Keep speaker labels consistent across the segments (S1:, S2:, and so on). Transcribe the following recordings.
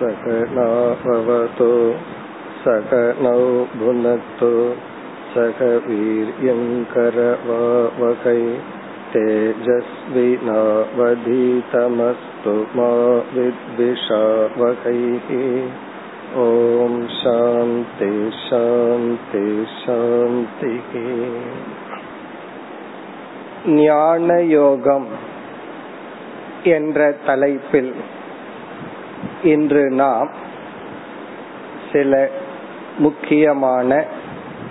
S1: सकनाववतु सकनौ भुनक्तु सक वीर्यङ्करवावकै तेजस्विनावधीतमस्तु मा विद्विषावकैः ॐ शान्ति शान्ति शान्तिः ஞானயோகம் என்ற தலைப்பில் இன்று நாம் சில முக்கியமான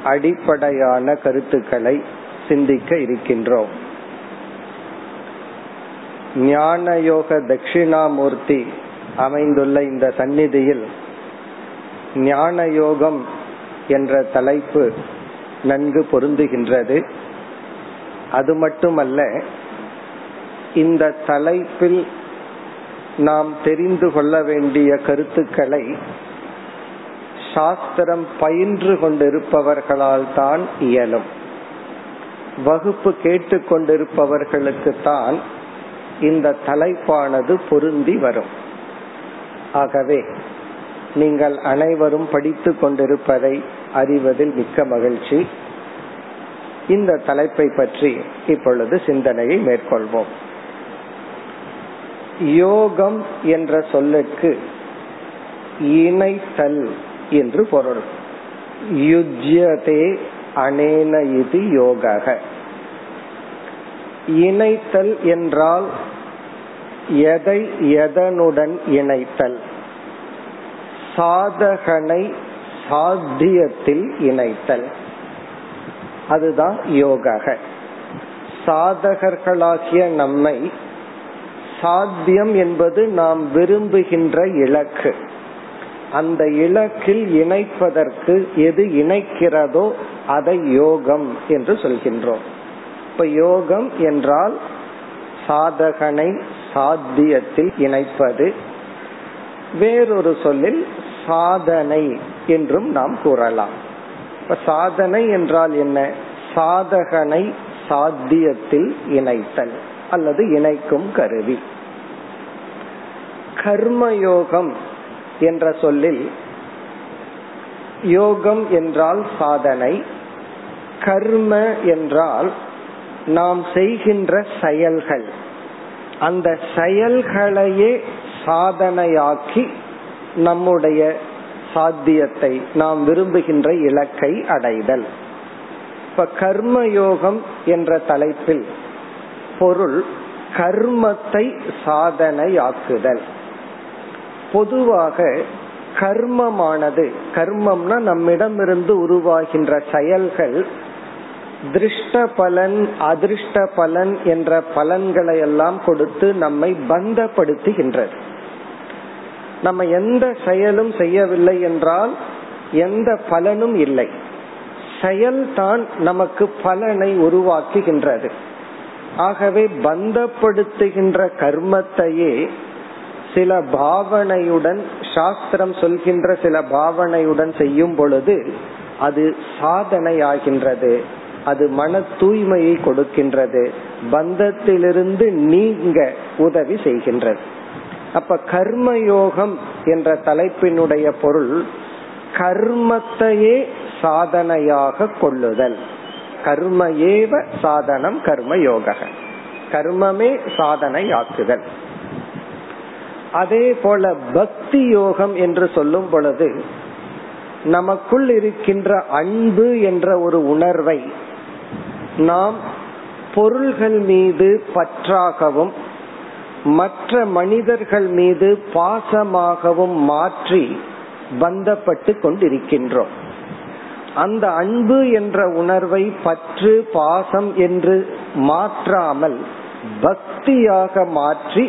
S1: அடிப்படையான கருத்துக்களை சிந்திக்க இருக்கின்றோம். ஞானயோக தட்சிணாமூர்த்தி அமைந்துள்ள இந்த சந்நிதியில் ஞானயோகம் என்ற தலைப்பு நன்கு பொருந்துகின்றது. அது மட்டுமல்ல இந்த தலைப்பில் நாம் தெரிந்து கொள்ள வேண்டிய கருத்துக்களை சாஸ்திரம் பயின்று கொண்டிருப்பவர்களால் தான் இயலும். வகுப்பு கேட்டுக்கொண்டிருப்பவர்களுக்கு தான் இந்த தலைப்பானது பொருந்தி வரும். ஆகவே நீங்கள் அனைவரும் படித்து கொண்டிருப்பதை அறிவதில் மிக்க மகிழ்ச்சி. இந்த தலைப்பை பற்றி இப்பொழுது சிந்தனையை மேற்கொள்வோம். யோகம் என்ற சொல்லுக்கு இணைத்தல் என்று பொருள். யுஜ்யதே அனேன இது யோக இணைத்தல் என்றால் எதை எதனுடன் இணைத்தல்? சாதகனை சாத்தியத்தில் இணைத்தல். அதுதான் யோக சாதகர்களாகிய நம்மை சாத்தியம் என்பது நாம் விரும்புகின்ற இலக்கு. அந்த இலக்கில் இணைப்பதற்கு எது இணைக்கிறதோ அதை யோகம் என்று சொல்கின்றோம். இப்ப யோகம் என்றால் சாதகனை சாத்தியத்தில் இணைப்பது. வேறொரு சொல்லில் சாதனை என்றும் நாம் கூறலாம். இப்ப சாதனை என்றால் என்ன? சாதகனை சாத்தியத்தில் இணைத்தல். அல்லது இணைக்கும் கருவி. கர்மயோகம் என்ற சொல்லில் யோகம் என்றால் சாதனை கர்ம என்றால் நாம் செய்கின்ற செயல்கள். அந்த செயல்களையே சாதனையாக்கி நம்முடைய சாத்தியத்தை நாம் விரும்புகின்ற இலக்கை அடைதல். இப்ப கர்மயோகம் என்ற தலைப்பில் பொருள் கர்மத்தை சாதனையாக்குதல். பொதுவாக கர்மமானது கர்மம்னா நம்மிடமிருந்து உருவாகின்ற செயல்கள் திருஷ்ட பலன் அதிர்ஷ்ட பலன் என்ற பலன்களை எல்லாம் கொடுத்து நம்மை பந்தப்படுத்துகின்றது. நம்ம எந்த செயலும் செய்யவில்லை என்றால் எந்த பலனும் இல்லை. செயல்தான் நமக்கு பலனை உருவாக்குகின்றது. ஆகவே பந்தப்படுத்துகின்ற கர்மத்தையே சில பாவனையுடன் சாஸ்திரம் சொல்கின்ற சில பாவனையுடன் செய்யும் பொழுது அது சாதனையாகின்றது. அது மன தூய்மையை கொடுக்கின்றது. பந்தத்திலிருந்து நீங்க உதவி செய்கின்றது. அப்ப கர்மயோகம் என்ற தலைப்பினுடைய பொருள் கர்மத்தையே சாதனையாக கொள்ளுதல். கர்ம ஏவ சாதனம் கர்ம யோக கர்மமே சாதனையாக்குதல். அதே போல பக்தி யோகம் என்று சொல்லும் பொழுது நமக்குள் இருக்கின்ற அன்பு என்ற ஒரு உணர்வை நாம் பொருள்கள் மீது பற்றாகவும் மற்ற மனிதர்கள் மீது பாசமாகவும் மாற்றி பந்தப்பட்டு கொண்டிருக்கின்றோம். அந்த அன்பு என்ற உணர்வை பற்று பாசம் என்று மாற்றாமல் பக்தியாக மாற்றி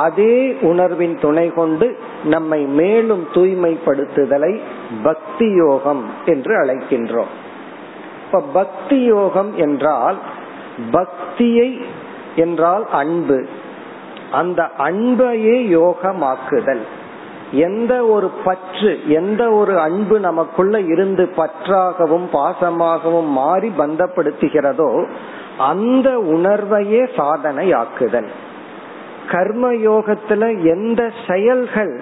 S1: அதே உணர்வின் துணை கொண்டு நம்மை மேலும் தூய்மைப்படுத்துதலை பக்தி யோகம் என்று அழைக்கின்றோம். இப்ப பக்தி யோகம் என்றால் பக்தியை என்றால் அன்பு. அந்த அன்பையே யோகமாக்குதல். எந்த ஒரு பற்று எந்த ஒரு அன்பு நமக்குள்ள இருந்து பற்றாகவும் பாசமாகவும் மாறி பந்தப்படுத்துகிறதோ அந்த உணர்வையே சாதனையாக்குதல். கர்ம யோகத்துல எந்த செயல்கள்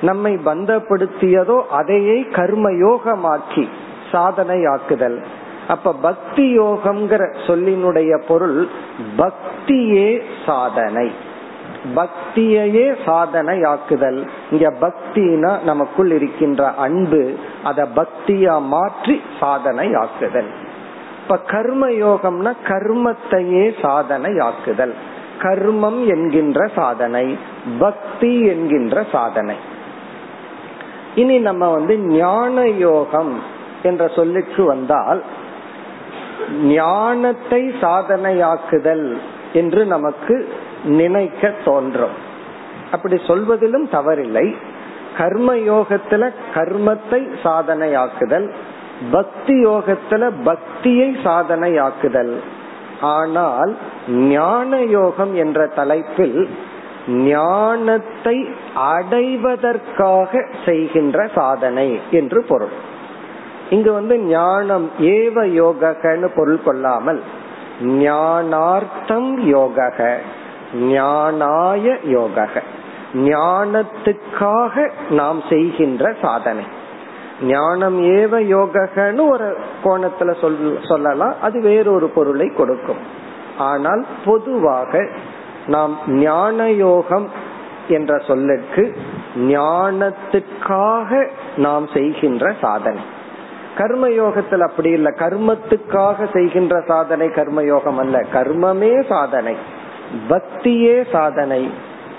S1: நம்மை பந்தப்படுத்தியதோ அதையே கர்ம யோகமாக்கி சாதனையாக்குதல். அப்ப பக்தி யோகம்ங்கிற சொல்லினுடைய பொருள் பக்தியே சாதனை. பக்தியையே சாதனையாக்குதல். இங்க பக்தினா நமக்குள் இருக்கின்ற அன்பு அத பக்தியா மாற்றி சாதனையாக்குதல். இப்ப கர்ம யோகம்னா கர்மத்தையே சாதனையாக்குதல். கர்மம் என்கின்ற சாதனை பக்தி என்கின்ற சாதனை. இனி நம்ம வந்து ஞான யோகம் என்ற சொல்லுக்கு வந்தால் ஞானத்தை சாதனையாக்குதல் என்று நமக்கு நினைக்க தோன்றும். அப்படி சொல்வதிலும் தவறில்லை. கர்ம யோகத்துல கர்மத்தை சாதனையாக்குதல் பக்தி யோகத்துல பக்தியை சாதனையாக்குதல். ஆனால் ஞான யோகம் என்ற தலைப்பில் ஞானத்தை அடைவதற்காக செய்கின்ற சாதனை என்று பொருள். இங்கு வந்து ஞானம் ஏவ யோகன்னு பொருள் கொள்ளாமல் ஞானார்த்தம் யோகக. ஞானாய யோக ஞானத்துக்காக நாம் செய்கின்ற சாதனை. ஞானம் ஏவ யோகன்னு ஒரு கோணத்துல சொல் சொல்லலாம். அது வேறொரு பொருளை கொடுக்கும். ஆனால் பொதுவாக நாம் ஞான யோகம் என்ற சொல்லுக்கு ஞானத்துக்காக நாம் செய்கின்ற சாதனை. கர்ம யோகத்தில் அப்படி இல்லை. கர்மத்துக்காக செய்கின்ற சாதனை கர்ம யோகம் அல்ல. கர்மமே சாதனை. பக்தியே சாதனை.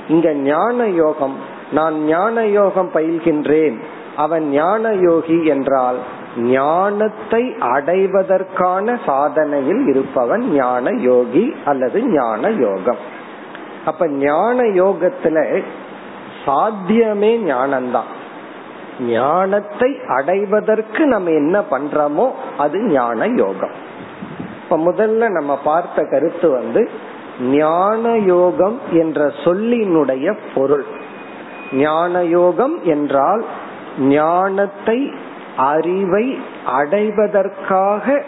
S1: இங்க ஞான யோகம் நான் ஞான யோகம் பயில்கின்றேன். அவன் ஞான யோகி என்றால் ஞானத்தை அடைவதற்கான சாதனையில் இருப்பவன் ஞான யோகி அல்லது ஞான யோகம். அப்ப ஞான யோகத்துல சாத்தியமே ஞானம்தான் ஞானத்தை அடைவதற்கு நம்ம என்ன பண்றோமோ அது ஞான யோகம். இப்ப முதல்ல நம்ம பார்த்த கருத்து வந்து ஞான யோகம் என்ற சொல்லினுடைய பொருள். ஞான யோகம் என்றால் ஞானத்தை அறிவை அடைவதற்காக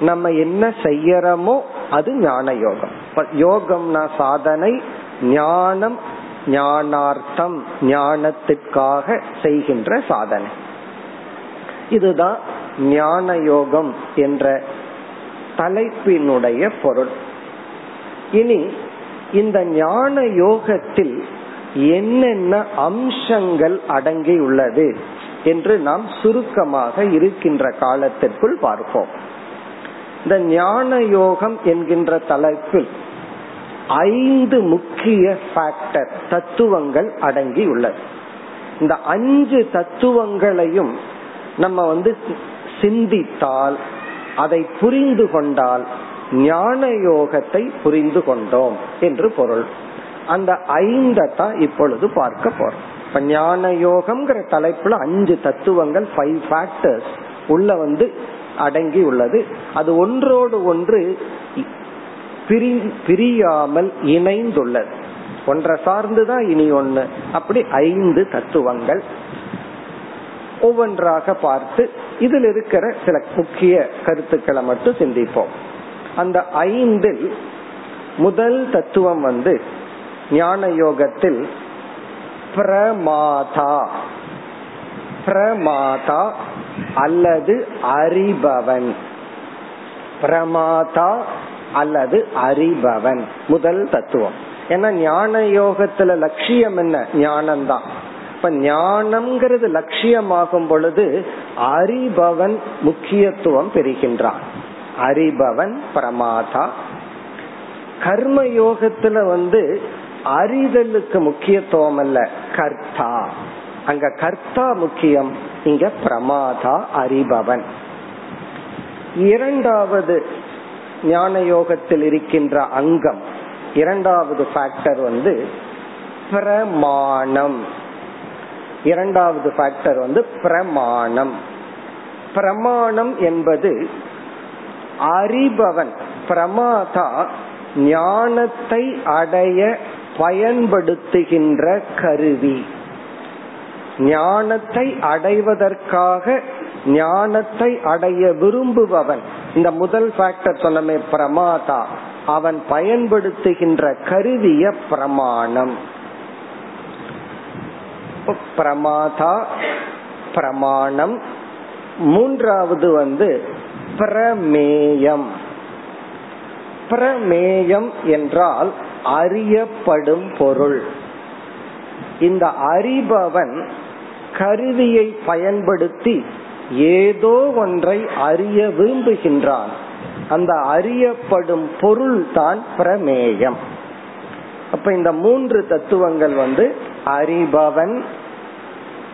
S1: நம்ம என்ன செய்யறோமோ அது ஞான யோகம் யோகம்னா சாதனை ஞானம் ஞானார்த்தம் ஞானத்திற்காக செய்கின்ற சாதனை. இதுதான் ஞான யோகம் என்ற தலைப்பினுடைய பொருள். இனி இந்த ஞான யோகத்தில் என்னென்ன அம்சங்கள் அடங்கியுள்ளது என்று நாம் சுருக்கமாக இருக்கின்ற காலத்திற்குள் பார்ப்போம். இந்த ஞான யோகம் என்கின்ற தலைப்பில் ஐந்து முக்கிய ஃபேக்டர் தத்துவங்கள் அடங்கி உள்ளது. இந்த அஞ்சு தத்துவங்களையும் நம்ம வந்து சிந்தித்தால் அதை புரிந்து கொண்டால் ஞான யோகத்தை புரிந்து கொண்டோம் என்று பொருள். அந்த ஐந்தை தான் இப்பொழுது பார்க்க போறோம். இப்ப ஞான யோகம்ங்கிற தலைப்புல அஞ்சு தத்துவங்கள் ஃபைவ் ஃபேக்டர்ஸ் உள்ள வந்து அடங்கி உள்ளது. அது ஒன்றோடு ஒன்று பிரியாமல் இணைந்துள்ளது. ஒன்றை சார்ந்துதான் இனி ஒன்று அப்படி ஐந்து தத்துவங்கள். ஒவ்வொன்றாக பார்த்து இதில் இருக்கிற சில முக்கிய கருத்துக்களை மட்டும் சிந்திப்போம். அந்த ஐந்தில் முதல் தத்துவம் வந்து ஞான யோகத்தில் பிரமாதா. பிரமாதா அல்லது அறிபவன். பிரமாதா அல்லது அறிபவன். முதல் தத்துவம். ஏன்னா ஞான யோகத்துல லட்சியம் என்ன? ஞானம்தான். இப்ப ஞானம்ங்கிறது லட்சியமாகும் பொழுது அறிபவன் முக்கியத்துவம் பெறுகின்றான். அறிபவன் பிரமாதா கர்ம யோகத்துல வந்து அறிதலுக்கு முக்கியத்துவம் அல்ல கர்த்தா. அங்க கர்த்தா முக்கியம் இங்க பிரமாதா அறிபவன். இரண்டாவது ஞான யோகத்தில் இருக்கின்ற அங்கம் இரண்டாவது ஃபேக்டர் வந்து பிரமாணம். இரண்டாவது ஃபேக்டர் வந்து பிரமாணம். பிரமாணம் என்பது அறிபவன் பிரமாதா ஞானத்தை அடைய பயன்படுத்துகின்ற கருவி. ஞானத்தை அடைவதற்காக ஞானத்தை அடைய விரும்புபவன். இந்த முதல் ஃபேக்டர் சொன்னமே பிரமாதா. அவன் பயன்படுத்துகின்ற கருவிய பிரமாணம். பிரமாதா பிரமாணம். மூன்றாவது வந்து பிரமேயம். பிரமேயம் என்றால் அறியப்படும் பொருள். இந்த அறிபவன் கருவியை பயன்படுத்தி ஏதோ ஒன்றை அறிய விரும்புகின்றான். அந்த அறியப்படும் பொருள் தான் பிரமேயம். அப்ப இந்த மூன்று தத்துவங்கள் வந்து அறிபவன்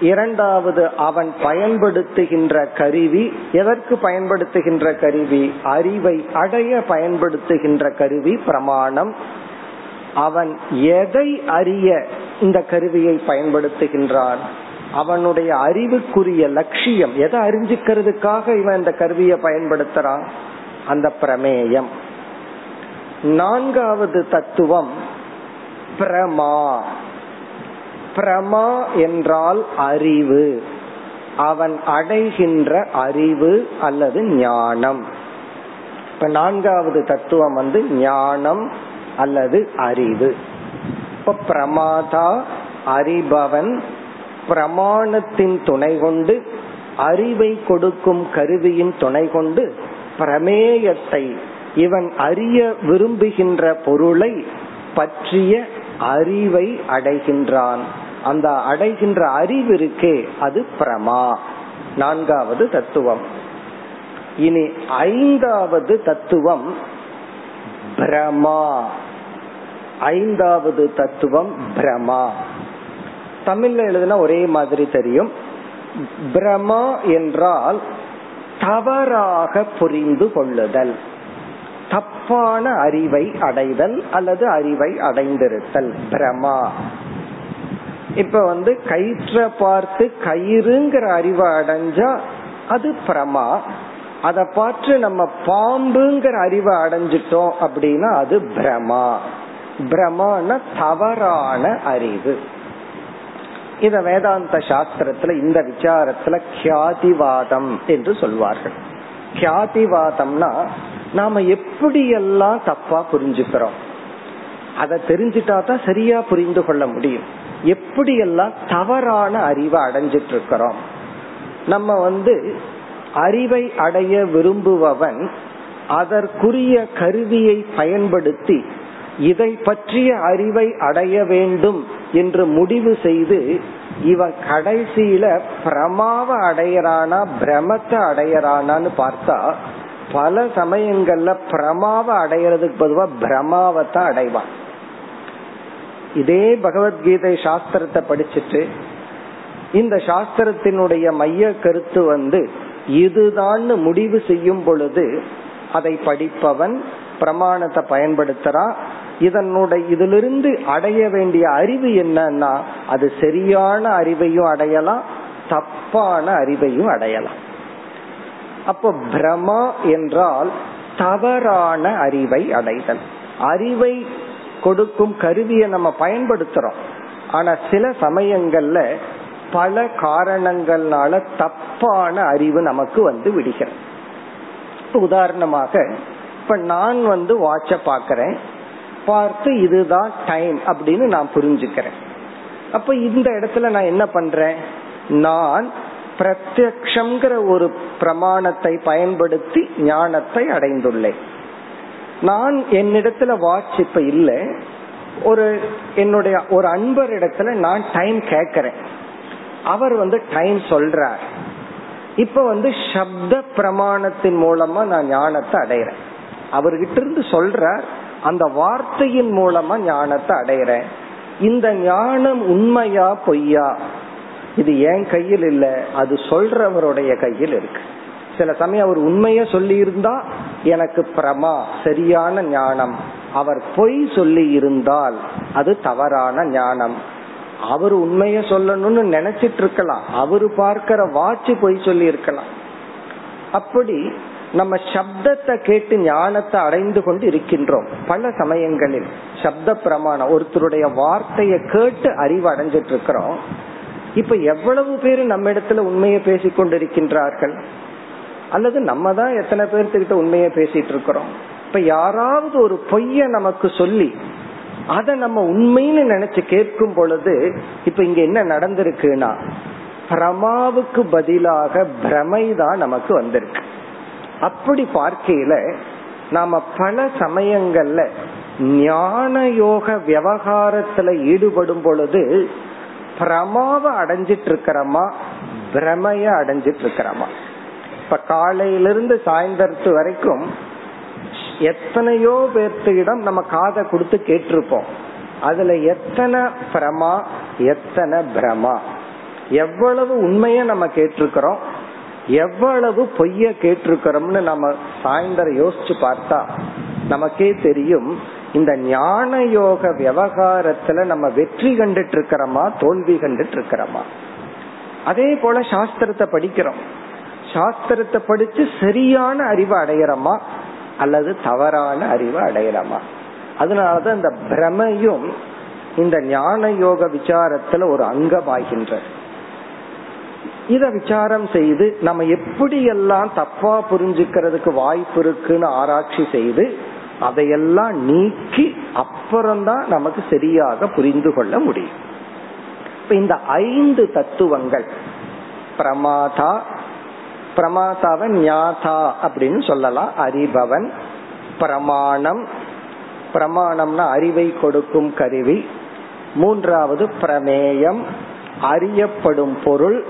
S1: இரண்டாவது அவன் பயன்படுத்துகின்ற கருவி எதற்கு பயன்படுத்துகின்ற கருவி? அறிவை அடைய பயன்படுத்துகின்ற கருவி பிரமாணம். அவன் எதை அறிய இந்த கருவியை பயன்படுத்துகின்றான்? அவனுடைய அறிவுக்குரிய லட்சியம் எதை அறிஞ்சுக்கிறதுக்காக இவன் இந்த கருவியை பயன்படுத்துறான்? அந்த பிரமேயம். நான்காவது தத்துவம் பிரமா. பிரமா என்றால் அறிவு. அவன் அடைகின்ற அறிவு அல்லது ஞானம். இப்ப நான்காவது தத்துவம் வந்து ஞானம் அல்லது அறிவு. இப்ப பிரமாதா அறிபவன் பிரமாணத்தின் துணை கொண்டு அறிவை கொடுக்கும் கருவியின் துணை கொண்டு பிரமேயத்தை இவன் அறிய விரும்புகின்ற பொருளை பற்றிய அறிவை அடைகின்றான். அந்த அடைகின்ற அறிவு இருக்கே அது பிரமா. நான்காவது தத்துவம். இனி ஐந்தாவது தத்துவம் பிரமா. ஐந்தாவது தத்துவம் பிரமா. தமிழ்ல எழுதுனா ஒரே மாதிரி தெரியும். பிரமா என்றால் தவறாக புரிந்து கொள்ளுதல். தப்பான அறிவை அடைதல் அல்லது அறிவை அடைந்திருத்தல். பிரமா. இப்ப வந்து கயிற்ற பார்த்து கயிறுங்கிற அறிவை அடைஞ்சா அது பிரமா. அதை பார்த்து நம்ம பாம்புங்கிற அறிவை அடைஞ்சிட்டோம் அப்படின்னா அது பிரமா. பிரமான தவறான அறிவு. இத வேதாந்த சாஸ்திரத்துல இந்த விசாரத்துல கியாதிவாதம் என்று சொல்வார்கள். கியாதிவாதம்னா நாம எப்படியெல்லாம் தப்பா புரிஞ்சுக்கிறோம். அதை தெரிஞ்சிட்டா தான் சரியா புரிந்து கொள்ள முடியும். எப்படியெல்லாம் தவறான அறிவை அடைஞ்சிட்டு இருக்கிறோம் நம்ம வந்து அறிவை அடைய விரும்புபவன் அதற்குரிய கருவியை பயன்படுத்தி இதை பற்றிய அறிவை அடைய வேண்டும் என்று முடிவு செய்து இவன் கடைசியில பிரமாவ அடையறானா பிரமத்தை அடையறானான்னு பார்த்தா பல சமயங்கள்ல பிரமாவ அடையறதுக்கு பொதுவா பிரமாவத்தான் அடைவான். இதே பகவத்கீதை சாஸ்திரத்தை படிச்சுட்டு இந்த சாஸ்திரத்தினுடைய மைய கருத்து வந்து இதுதான் முடிவு செய்யும் பொழுது அதை படிப்பவன் பிரமாணத்தை பயன்படுத்துறான் இதனுடைய இதிலிருந்து அடைய வேண்டிய அறிவு என்னன்னா அது சரியான அறிவையும் அடையலாம் தப்பான அறிவையும் அடையலாம். அப்போ பிரமா என்றால் தவறான அறிவை அடைதல். அறிவை கொடுக்கும் கருவியை நம்ம பயன்படுத்துறோம். ஆனா சில சமயங்கள்ல பல காரணங்கள்னால தப்பான அறிவு நமக்கு வந்து விடுகிறது. உதாரணமாக இப்ப நான் வந்து வாட்ச பாக்கிறேன் பார்த்து இதுதான் டைம் அப்படின்னு நான் புரிஞ்சுக்கிறேன். அப்ப இந்த இடத்துல நான் என்ன பண்றேன்? நான் பிரத்யக்ஷங்கிற ஒரு பிரமாணத்தை பயன்படுத்தி ஞானத்தை அடைந்துள்ளேன். நான் என்னிடத்துல வாட்ச் இப்ப இல்ல. ஒரு என்னுடைய ஒரு அன்பர் இடத்துல நான் டைம் கேக்கிறேன் அவர் வந்து டைம் சொல்றார். இப்ப வந்து சப்த பிரமாணத்தின் மூலமா நான் ஞானத்தை அடையிறேன். அவர்கிட்ட இருந்து சொல்ற அந்த வார்த்தையின் மூலமா ஞானத்தை அடையிறேன். இந்த ஞானம் உண்மையா பொய்யா? இது என் கையில் இல்ல அது சொல்றவருடைய கையில் இருக்கு. சில சமயம் அவர் உண்மைய சொல்லி இருந்தா எனக்கு பிரமா சரியான ஞானம். அவர் பொய் சொல்லி இருந்தால் அது தவறான ஞானம். அவர் உண்மைய சொல்லணும்னு நினைச்சிட்டு இருக்கலாம் அவரு பார்க்கிற வாட்சி பொய் சொல்லி இருக்கலாம் அப்படி நம்ம சப்தத்தை கேட்டு ஞானத்தை அடைந்து கொண்டு இருக்கின்றோம். பல சமயங்களில் சப்த பிரமாணம் ஒருத்தருடைய வார்த்தையை கேட்டு அறிவு அடைஞ்சிட்டு இருக்கிறோம் இப்ப எவ்வளவு பேர் நம்ம இடத்துல உண்மையை பேசிக்கொண்டிருக்கின்றார்கள்? அல்லது நம்ம தான் எத்தனை பேர்த்துக்கிட்ட உண்மையை பேசிட்டு இருக்கிறோம் இப்ப யாராவது ஒரு பொய்ய நமக்கு சொல்லி அத நம்ம உண்மைன்னு நினைச்சு கேட்கும் பொழுது இப்ப இங்க என்ன நடந்திருக்குன்னா பிரமாவுக்கு பதிலாக பிரமை தான் நமக்கு வந்திருக்கு. அப்படி பார்க்கையில நாம பல சமயங்கள்ல ஞான யோக விவகாரத்துல ஈடுபடும் பொழுது பிரமாவை அடைஞ்சிட்டு இருக்கிறோமா பிரமைய அடைஞ்சிட்டு இருக்கிறோமா இப்ப காலையிலிருந்து சாயந்தரத்து வரைக்கும் எத்தனையோ பேர்த்திடம் நம்ம காதை கொடுத்து கேட்டிருப்போம். அதுல எத்தனை பிரமா எத்தனை பிரமா? எவ்வளவு உண்மைய நம்ம கேட்டிருக்கிறோம் எவ்வளவு பொய்ய கேட்டிருக்கிறோம்னு நம்ம சாயந்தரம் யோசிச்சு பார்த்தா நமக்கே தெரியும் இந்த ஞான யோக விவகாரத்துல நம்ம வெற்றி கண்டுட்டு இருக்கிறோமா தோல்வி கண்டுட்டு இருக்கிறோமா? அதே போல சாஸ்திரத்தை படிக்கிறோம். சாஸ்திரத்தை படிச்சு சரியான அறிவை அடையிறோமா? அல்லது தவறான அறிவை அடையிறோமா? அதனாலதான் இந்த பிரமையும் இந்த ஞான யோக விசாரத்துல ஒரு அங்கமாகின்ற இத விசாரம் செய்து நம்ம எப்படி எல்லாம் தப்பா புரிஞ்சுக்கிறதுக்கு வாய்ப்பு இருக்குன்னு ஆராய்ச்சி செய்து அதையெல்லாம் நீக்கி அப்புறம்தான் நமக்கு சரியாக புரிந்து கொள்ள முடியும். இந்த ஐந்து தத்துவங்கள் பிரமாதா பிரமாதாவன் ஞாதா அப்படின்னு சொல்லலாம். அறிபவன் பிரமாணம். பிரமாணம்னா அறிவை கொடுக்கும் கருவி. மூன்றாவது பிரமேயம் அறியப்படும் பொருள்.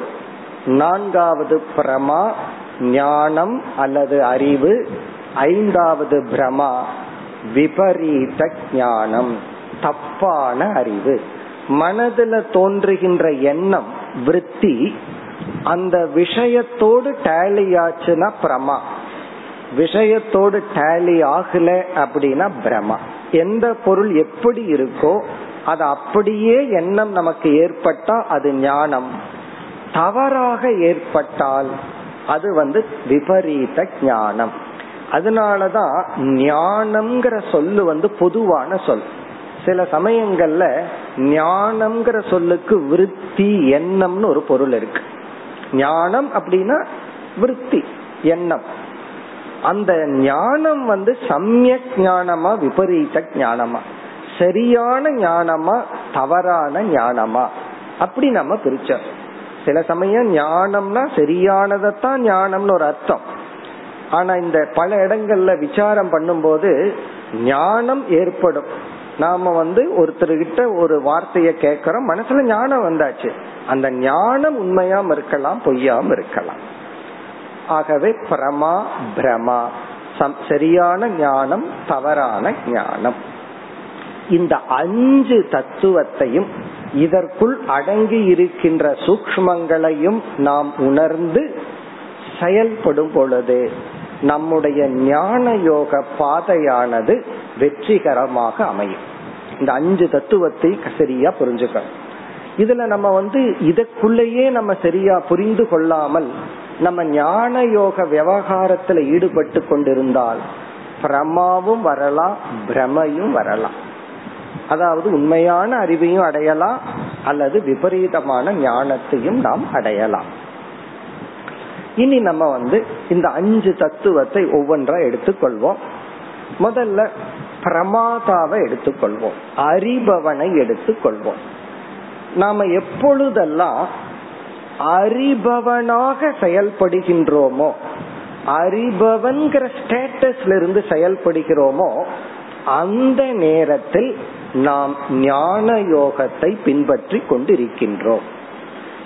S1: நான்காவது பிரமா ஞானம் அல்லது அறிவு. ஐந்தாவது பிரமா விபரீத ஞானம். தப்பான அறிவு. மனதுல தோன்றுகின்ற எண்ணம் விருத்தி அந்த விஷயத்தோடு டேலி ஆச்சுன்னா பிரமா. விஷயத்தோடு டேலி ஆகல அப்படின்னா பிரமா. எந்த பொருள் எப்படி இருக்கோ அது அப்படியே எண்ணம் நமக்கு ஏற்பட்டா அது ஞானம். தவறாக ஏற்பட்டால் அது வந்து விபரீத ஞானம். அதனாலதான் ஞானம்ங்கிற சொல்லு வந்து பொதுவான சொல். சில சமயங்கள்ல ஞானம்ங்கிற சொல்லுக்கு விருத்தி எண்ணம்னு ஒரு பொருள் இருக்கு. ஞானம் அப்படின்னா விருத்தி எண்ணம். அந்த ஞானம் வந்து சமயக் ஞானமா விபரீத ஞானமா? சரியான ஞானமா தவறான ஞானமா? அப்படி நம்ம பிரிச்சோம். சில சமயம் ஞானம்னா சரியானதான் ஞானம்னு ஒரு அர்த்தம். ஆனா இந்த பல இடங்கள்ல விசாரம் பண்ணும்போது ஞானம் ஏற்படும். நாம வந்து ஒருத்தர்கிட்ட ஒரு வார்த்தைய கேட்கிறோம் மனசுல ஞானம் வந்தாச்சு. அந்த ஞானம் உண்மையாம் இருக்கலாம் பொய்யாம இருக்கலாம். ஆகவே பிரமா பிரமா. சரியான ஞானம் தவறான ஞானம். இந்த அஞ்சு தத்துவத்தையும் இதற்குள் அடங்கி இருக்கின்ற சூக்மங்களையும் நாம் உணர்ந்து செயல்படும் பொழுது நம்முடைய ஞான யோக பாதையானது வெற்றிகரமாக அமையும். இந்த அஞ்சு தத்துவத்தை சரியா புரிஞ்சுக்கணும். இதுல நம்ம வந்து இதற்குள்ளேயே நம்ம சரியா புரிந்து கொள்ளாமல் நம்ம ஞான யோக விவகாரத்துல ஈடுபட்டு கொண்டிருந்தால் பிரமாவும் வரலாம் பிரமையும் வரலாம். அதாவது உண்மையான அறிவையும் அடையலாம் அல்லது விபரீதமான ஞானத்தையும் நாம் அடையலாம். இனி நம்ம வந்து இந்த அஞ்சு தத்துவத்தை ஒவ்வொன்றா எடுத்துக்கொள்வோம். முதல்ல பிரமாதாவை எடுத்துக்கொள்வோம். அறிபவனை எடுத்துக்கொள்வோம். நாம எப்பொழுதெல்லாம் அறிபவனாக செயல்படுகின்றோமோ அறிபவன்கிற ஸ்டேட்டஸ்ல இருந்து செயல்படுகிறோமோ அந்த நேரத்தில் நாம் ஞான யோகத்தை பின்பற்றி கொண்டிருக்கின்றோம்.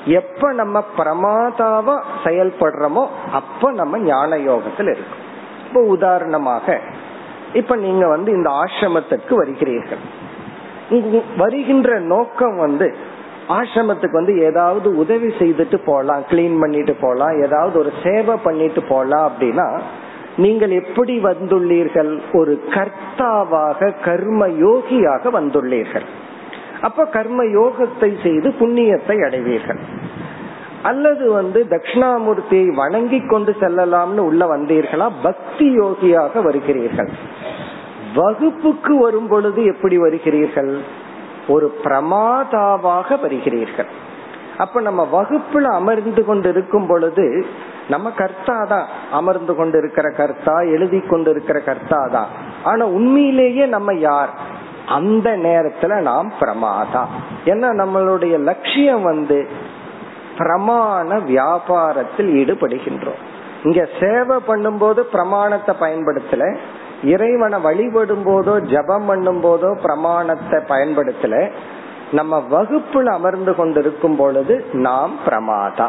S1: எப்ப நம்ம பிரமாதாவா செயல்படுறோமோ அப்ப நம்ம ஞான யோகத்தில் இருக்கும். இப்போ உதாரணமாக இப்ப நீங்க வந்து இந்த ஆசிரமத்திற்கு வருகிறீர்கள். வருகின்ற நோக்கம் வந்து ஆசிரமத்துக்கு வந்து ஏதாவது உதவி செய்துட்டு போலாம் கிளீன் பண்ணிட்டு போலாம் ஏதாவது ஒரு சேவை பண்ணிட்டு போலாம் அப்படின்னா நீங்கள் எப்படி வந்துள்ளீர்கள்? ஒரு கர்த்தாவாக கர்ம யோகியாக வந்துள்ளீர்கள். அப்ப கர்ம யோகத்தை செய்து புண்ணியத்தை அடைவீர்கள். அல்லது வந்து தட்சிணாமூர்த்தியை வணங்கி கொண்டு செல்லலாம்னு உள்ள வந்தீர்களா? பக்தி யோகியாக வருகிறீர்கள். வகுப்புக்கு வரும் பொழுது எப்படி வருகிறீர்கள்? ஒரு பிரமாதாவாக வருகிறீர்கள். அப்ப நம்ம வகுப்புல அமர்ந்து கொண்டு இருக்கும் பொழுது நம்ம கர்த்தா தான் அமர்ந்து கொண்டு இருக்கிற கர்த்தா எழுதி கொண்டு இருக்கிற கர்த்தா தான் ஆனா உண்மையிலேயே நம்ம யார்? அந்த நேரத்துல நாம் பிரமாதா. ஏன்னா நம்மளுடைய லட்சியம் வந்து பிரமாண வியாபாரத்தில் ஈடுபடுகின்றோம். இங்க சேவை பண்ணும்போது பிரமாணத்தை பயன்படுத்தல இறைவனை வழிபடும் போதோ ஜபம் பண்ணும் போதோ பிரமாணத்தை பயன்படுத்தல நம்ம வகுப்புல அமர்ந்து கொண்டிருக்கும் பொழுது நாம் பிரமாதா.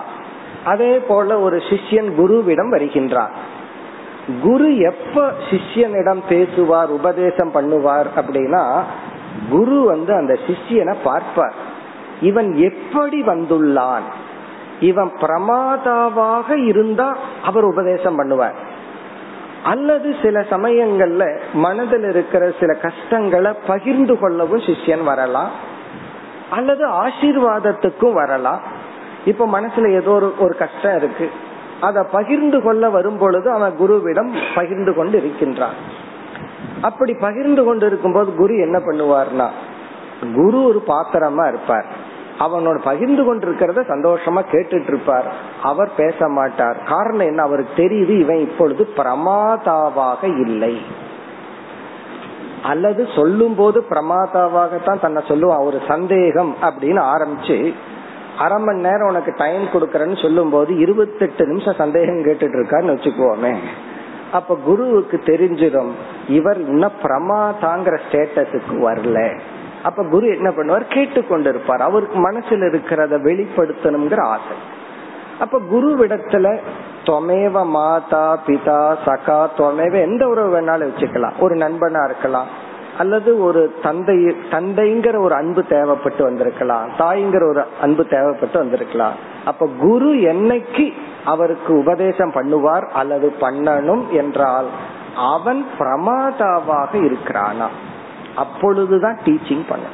S1: அதே போல ஒரு சிஷ்யன் குருவிடம் வருகின்றார் குரு எப்ப சிஷ்யனிடம் பேசுவார் உபதேசம் பண்ணுவார் அப்படின்னா குரு வந்து அந்த சிஷ்யனை பார்ப்பார். இவன் எப்படி வந்துள்ளான்? இவன் பிரமாதாவாக இருந்தா அவர் உபதேசம் பண்ணுவார். அல்லது சில சமயங்கள்ல மனதில் இருக்கிற சில கஷ்டங்களை பகிர்ந்து கொள்ளவும் சிஷ்யன் வரலாம். அல்லது ஆசீர்வாதத்துக்கும் வரலாம். இப்ப மனசுல ஏதோ ஒரு ஒரு கஷ்டம் இருக்கு. அதை பகிர்ந்து கொள்ள வரும் பொழுது அவன் குருவிடம் பகிர்ந்து கொண்டு இருக்கின்றான் அப்படி பகிர்ந்து கொண்டு இருக்கும் போது குரு என்ன பண்ணுவார்னா குரு ஒரு பாத்திரமா இருப்பார். அவனோட பகிர்ந்து கொண்டிருக்கிறத சந்தோஷமா கேட்டுட்டு இருப்பார் அவர் பேச மாட்டார். காரணம் என்ன? அவருக்கு தெரியுது இவன் இப்பொழுது பிரமாதாவாக இல்லை. அல்லது சொல்லும் போது பிரமாதாவாகத்தான் தன்னை சொல்லுவான். ஒரு சந்தேகம் அப்படின்னு ஆரம்பிச்சு அரை மணி நேரம் உனக்கு டைம் கொடுக்கறேன்னு சொல்லும் போது இருபத்தெட்டு நிமிஷம் சந்தேகம் கேட்டுட்டு இருக்காருன்னு வச்சுக்குவோமே அப்ப குருவுக்கு தெரிஞ்சிடும் இவர் இன்னும் பிரமாதாங்கிற ஸ்டேட்டஸுக்கு வரல. அப்ப குரு என்ன பண்ணுவார்? கேட்டுக்கொண்டிருப்பார். அவருக்கு மனசுல இருக்கிறத வெளிப்படுத்தணுங்கிற ஆசை. அப்ப குருவிடத்துல தொமேவ மாதா பிதா சகா தொமேவ எந்த உறவு வேணாலும் வச்சுக்கலாம். ஒரு நண்பனா இருக்கலாம். அல்லது ஒரு தந்தை தந்தைங்கிற ஒரு அன்பு தேவைப்பட்டு வந்திருக்கலாம். தாய்ங்கிற ஒரு அன்பு தேவைப்பட்டு வந்திருக்கலாம். அப்ப குரு என்னைக்கு அவருக்கு உபதேசம் பண்ணுவார் அல்லது பண்ணணும் என்றால் அவன் பிரமாதாவாக இருக்கிறானா? அப்பொழுதுதான் டீச்சிங் பண்ண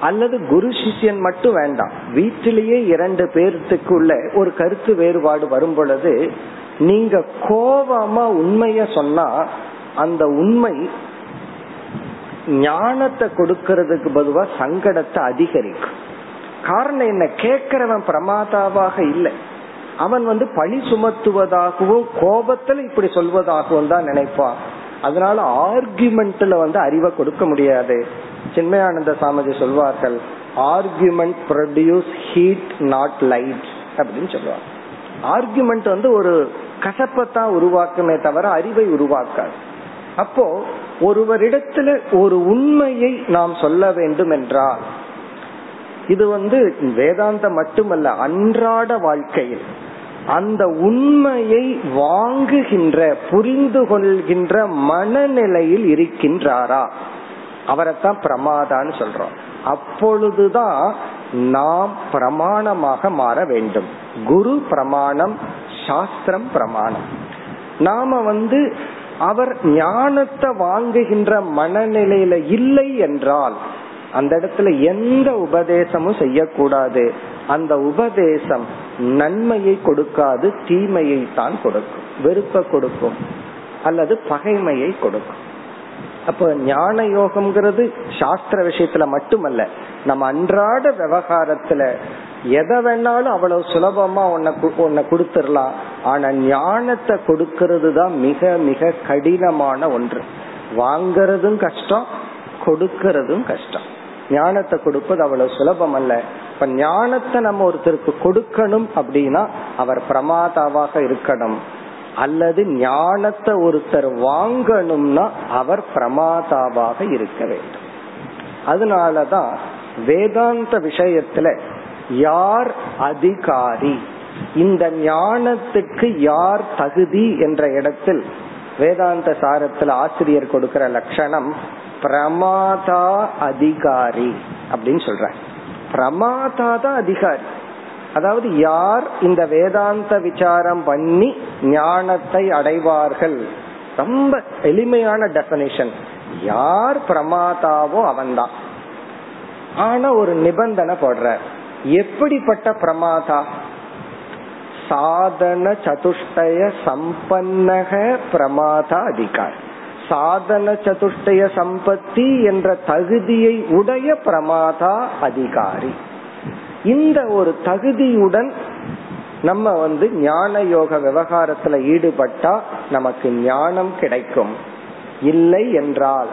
S1: அல்லது குரு சிஷ்யன் மட்டும் வேண்டாம். வீட்டிலேயே இரண்டு பேர்த்துக்குள்ள ஒரு கருத்து வேறுபாடு வரும் பொழுது நீங்க கோபமா உண்மைய சொன்னா அந்த உண்மை ஞானத்தை கொடுக்கறதுக்கு பதுவா சங்கடத்தை அதிகரிக்கும். காரணம் என்ன? கேக்கிறவன் பிரமாதாவாக இல்லை. அவன் வந்து பழி சுமத்துவதாகவும் கோபத்துல இப்படி சொல்வதாகவும் தான் நினைப்பான். அதனால ஆர்குமெண்ட்ல வந்து அறிவை கொடுக்க முடியாது. சின்மயானந்த சாமிஜி சொல்வார்கள் argument produce heat not light அப்படின்னு சொல்லுவாங்க ஆர்குமெண்ட் வந்து ஒரு கசப்பத்தான் உருவாக்குமே தவிர அறிவை உருவாக்காது. அப்போ ஒருவரிடத்துல ஒரு உண்மையை நாம் சொல்ல வேண்டும் என்றால் இது வந்து வேதாந்தம் மட்டுமல்ல அன்றாட வாழ்க்கையில் அந்த உண்மையை வாங்குகின்ற புரிந்து கொள்கின்ற மனநிலையில் இருக்கின்றாரா? அவரைத்தான் பிரமாதான்னு சொல்றோம். அப்பொழுதுதான் நாம் பிரமாணமாக மாற வேண்டும். குரு பிரமாணம் சாஸ்திரம் பிரமாணம். நாம வந்து அவர் ஞானத்தை வாங்குகின்ற மனநிலையில இல்லை என்றால் அந்த இடத்துல எந்த உபதேசமும் செய்யக்கூடாது. அந்த உபதேசம் நன்மையை கொடுக்காது தீமையை தான் கொடுக்கும். வெறுப்ப கொடுக்கும். அல்லது பகைமையை கொடுக்கும். அப்ப ஞான யோகம்ங்கிறது சாஸ்திர விஷயத்துல மட்டுமல்ல. நம்ம அன்றாட விவகாரத்துல எதை வேணாலும் அவ்வளவு சுலபமா உன்னை உன்னை கொடுத்துடலாம். ஆனா ஞானத்தை கொடுக்கறது தான் மிக மிக கடினமான ஒன்று. வாங்கறதும் கஷ்டம் கொடுக்கறதும் கஷ்டம். ஞானத்தை கொடுப்பது அவ்வளவு சுலபம் அல்ல. இப்ப ஞானத்தை நம்ம ஒருத்தருக்கு கொடுக்கணும் அப்படின்னா அவர் பிரமாதாவாக இருக்கணும். அல்லது ஞானத்தை ஒருத்தர் வாங்கணும்னா அவர் பிரமாதாவாக இருக்க வேண்டும். அதனாலதான் வேதாந்த விஷயத்துல யார் அதிகாரி இந்த ஞானத்துக்கு யார் தகுதி என்ற இடத்தில் வேதாந்த சாரத்தில் ஆசிரியர் கொடுக்கிற லட்சணம் பிரமாதா அதிகாரி அப்படின்னு சொல்ற பிரமாதா தான் அதிகாரி. அதாவது யார் இந்த வேதாந்த விசாரம் பண்ணி ஞானத்தை அடைவார்கள்? ரொம்ப எளிமையான டெபனிஷன் யார் பிரமாதாவோ அவன்தான். ஆனா ஒரு நிபந்தனை போடுற எப்படிப்பட்ட பிரமாதா? சாதன சதுஷ்டய சம்பன்னக பிரமாதா அதிகாரி. சாதன சதுஷ்டய சம்பத்தி என்ற தகுதியை உடைய பிரமாதா அதிகாரி. இந்த ஒரு தகுதியுடன் நம்ம வந்து ஞான யோக விவகாரத்துல ஈடுபட்டா நமக்கு ஞானம் கிடைக்கும். இல்லை என்றால்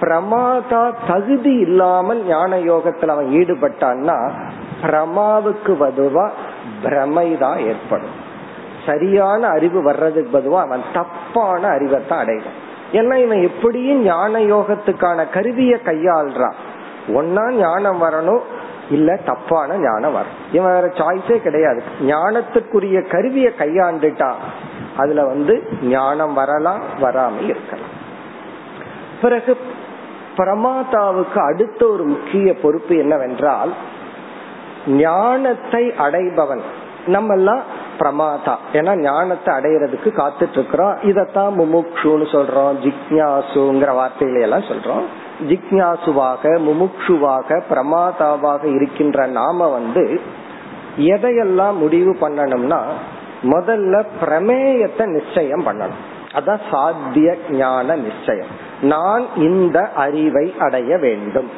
S1: பிரமாதா தகுதி இல்லாமல் ஞான யோகத்துல அவன் ஈடுபட்டான்னா பிரமாவுக்கு பதுவா பிரமைதான் ஏற்படும். சரியான அறிவு வர்றதுக்கு பதுவா அவன் தப்பான அறிவை தான் அடைவான். ஏன்னா இவன் எப்படியும் ஞான யோகத்துக்கான கருவிய கையாள்றான். ஒன்னா ஞானம் வரணும் இல்ல தப்பான ஞானம் வரும். இவன் வேற சாய்ஸே கிடையாது. ஞானத்துக்குரிய கருவிய கையாண்டுட்டான். அதுல வந்து ஞானம் வரலாம் வராம இருக்கலாம். பிறகு பிரமாதாவுக்கு அடுத்த ஒரு முக்கிய பொறுப்பு என்னவென்றால் ஞானத்தை அடைபவன். நம்ம எல்லாம் பிரமாதா. ஏன்னா ஞானத்தை அடையிறதுக்கு காத்துட்டு இருக்கிறோம் இதத்தான் முமுக்ஷுன்னு சொல்றோம். ஜிக்யாசுங்கிற வார்த்தையில எல்லாம் சொல்றோம். ஜிக்யாசுவாக முமுக்ஷுவாக பிரமாதாவாக இருக்கின்ற நாம வந்து எதையெல்லாம் முடிவு பண்ணணும்னா முதல்ல பிரமேயத்தை நிச்சயம் பண்ணணும். அதான் சாத்திய ஞான நிச்சயம். நான் இந்த அறிவை அடைய வேண்டும்.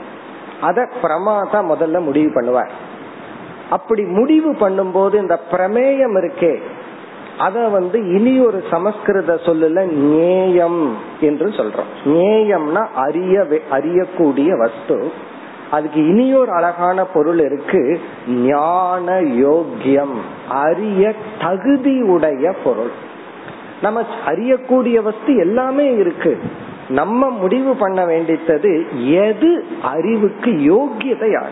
S1: அத பிரமாதா முதல்ல முடிவு பண்ணுவார். அப்படி முடிவு பண்ணும்போது இந்த பிரமேயம் இருக்கே. அத வந்து இனி ஒரு சமஸ்கிருத சொல்லுல நேயம் என்று சொல்றோம். நேயம்னா அறிய அறியக்கூடிய வஸ்து. அதுக்கு இனி ஒரு அழகான பொருள் இருக்கு. ஞான யோக்கியம். அறிய தகுதி உடைய பொருள். நம்ம அறியக்கூடிய வஸ்து எல்லாமே இருக்கு. நம்ம முடிவு பண்ண வேண்டித்தது எது அறிவுக்கு யோகியதையான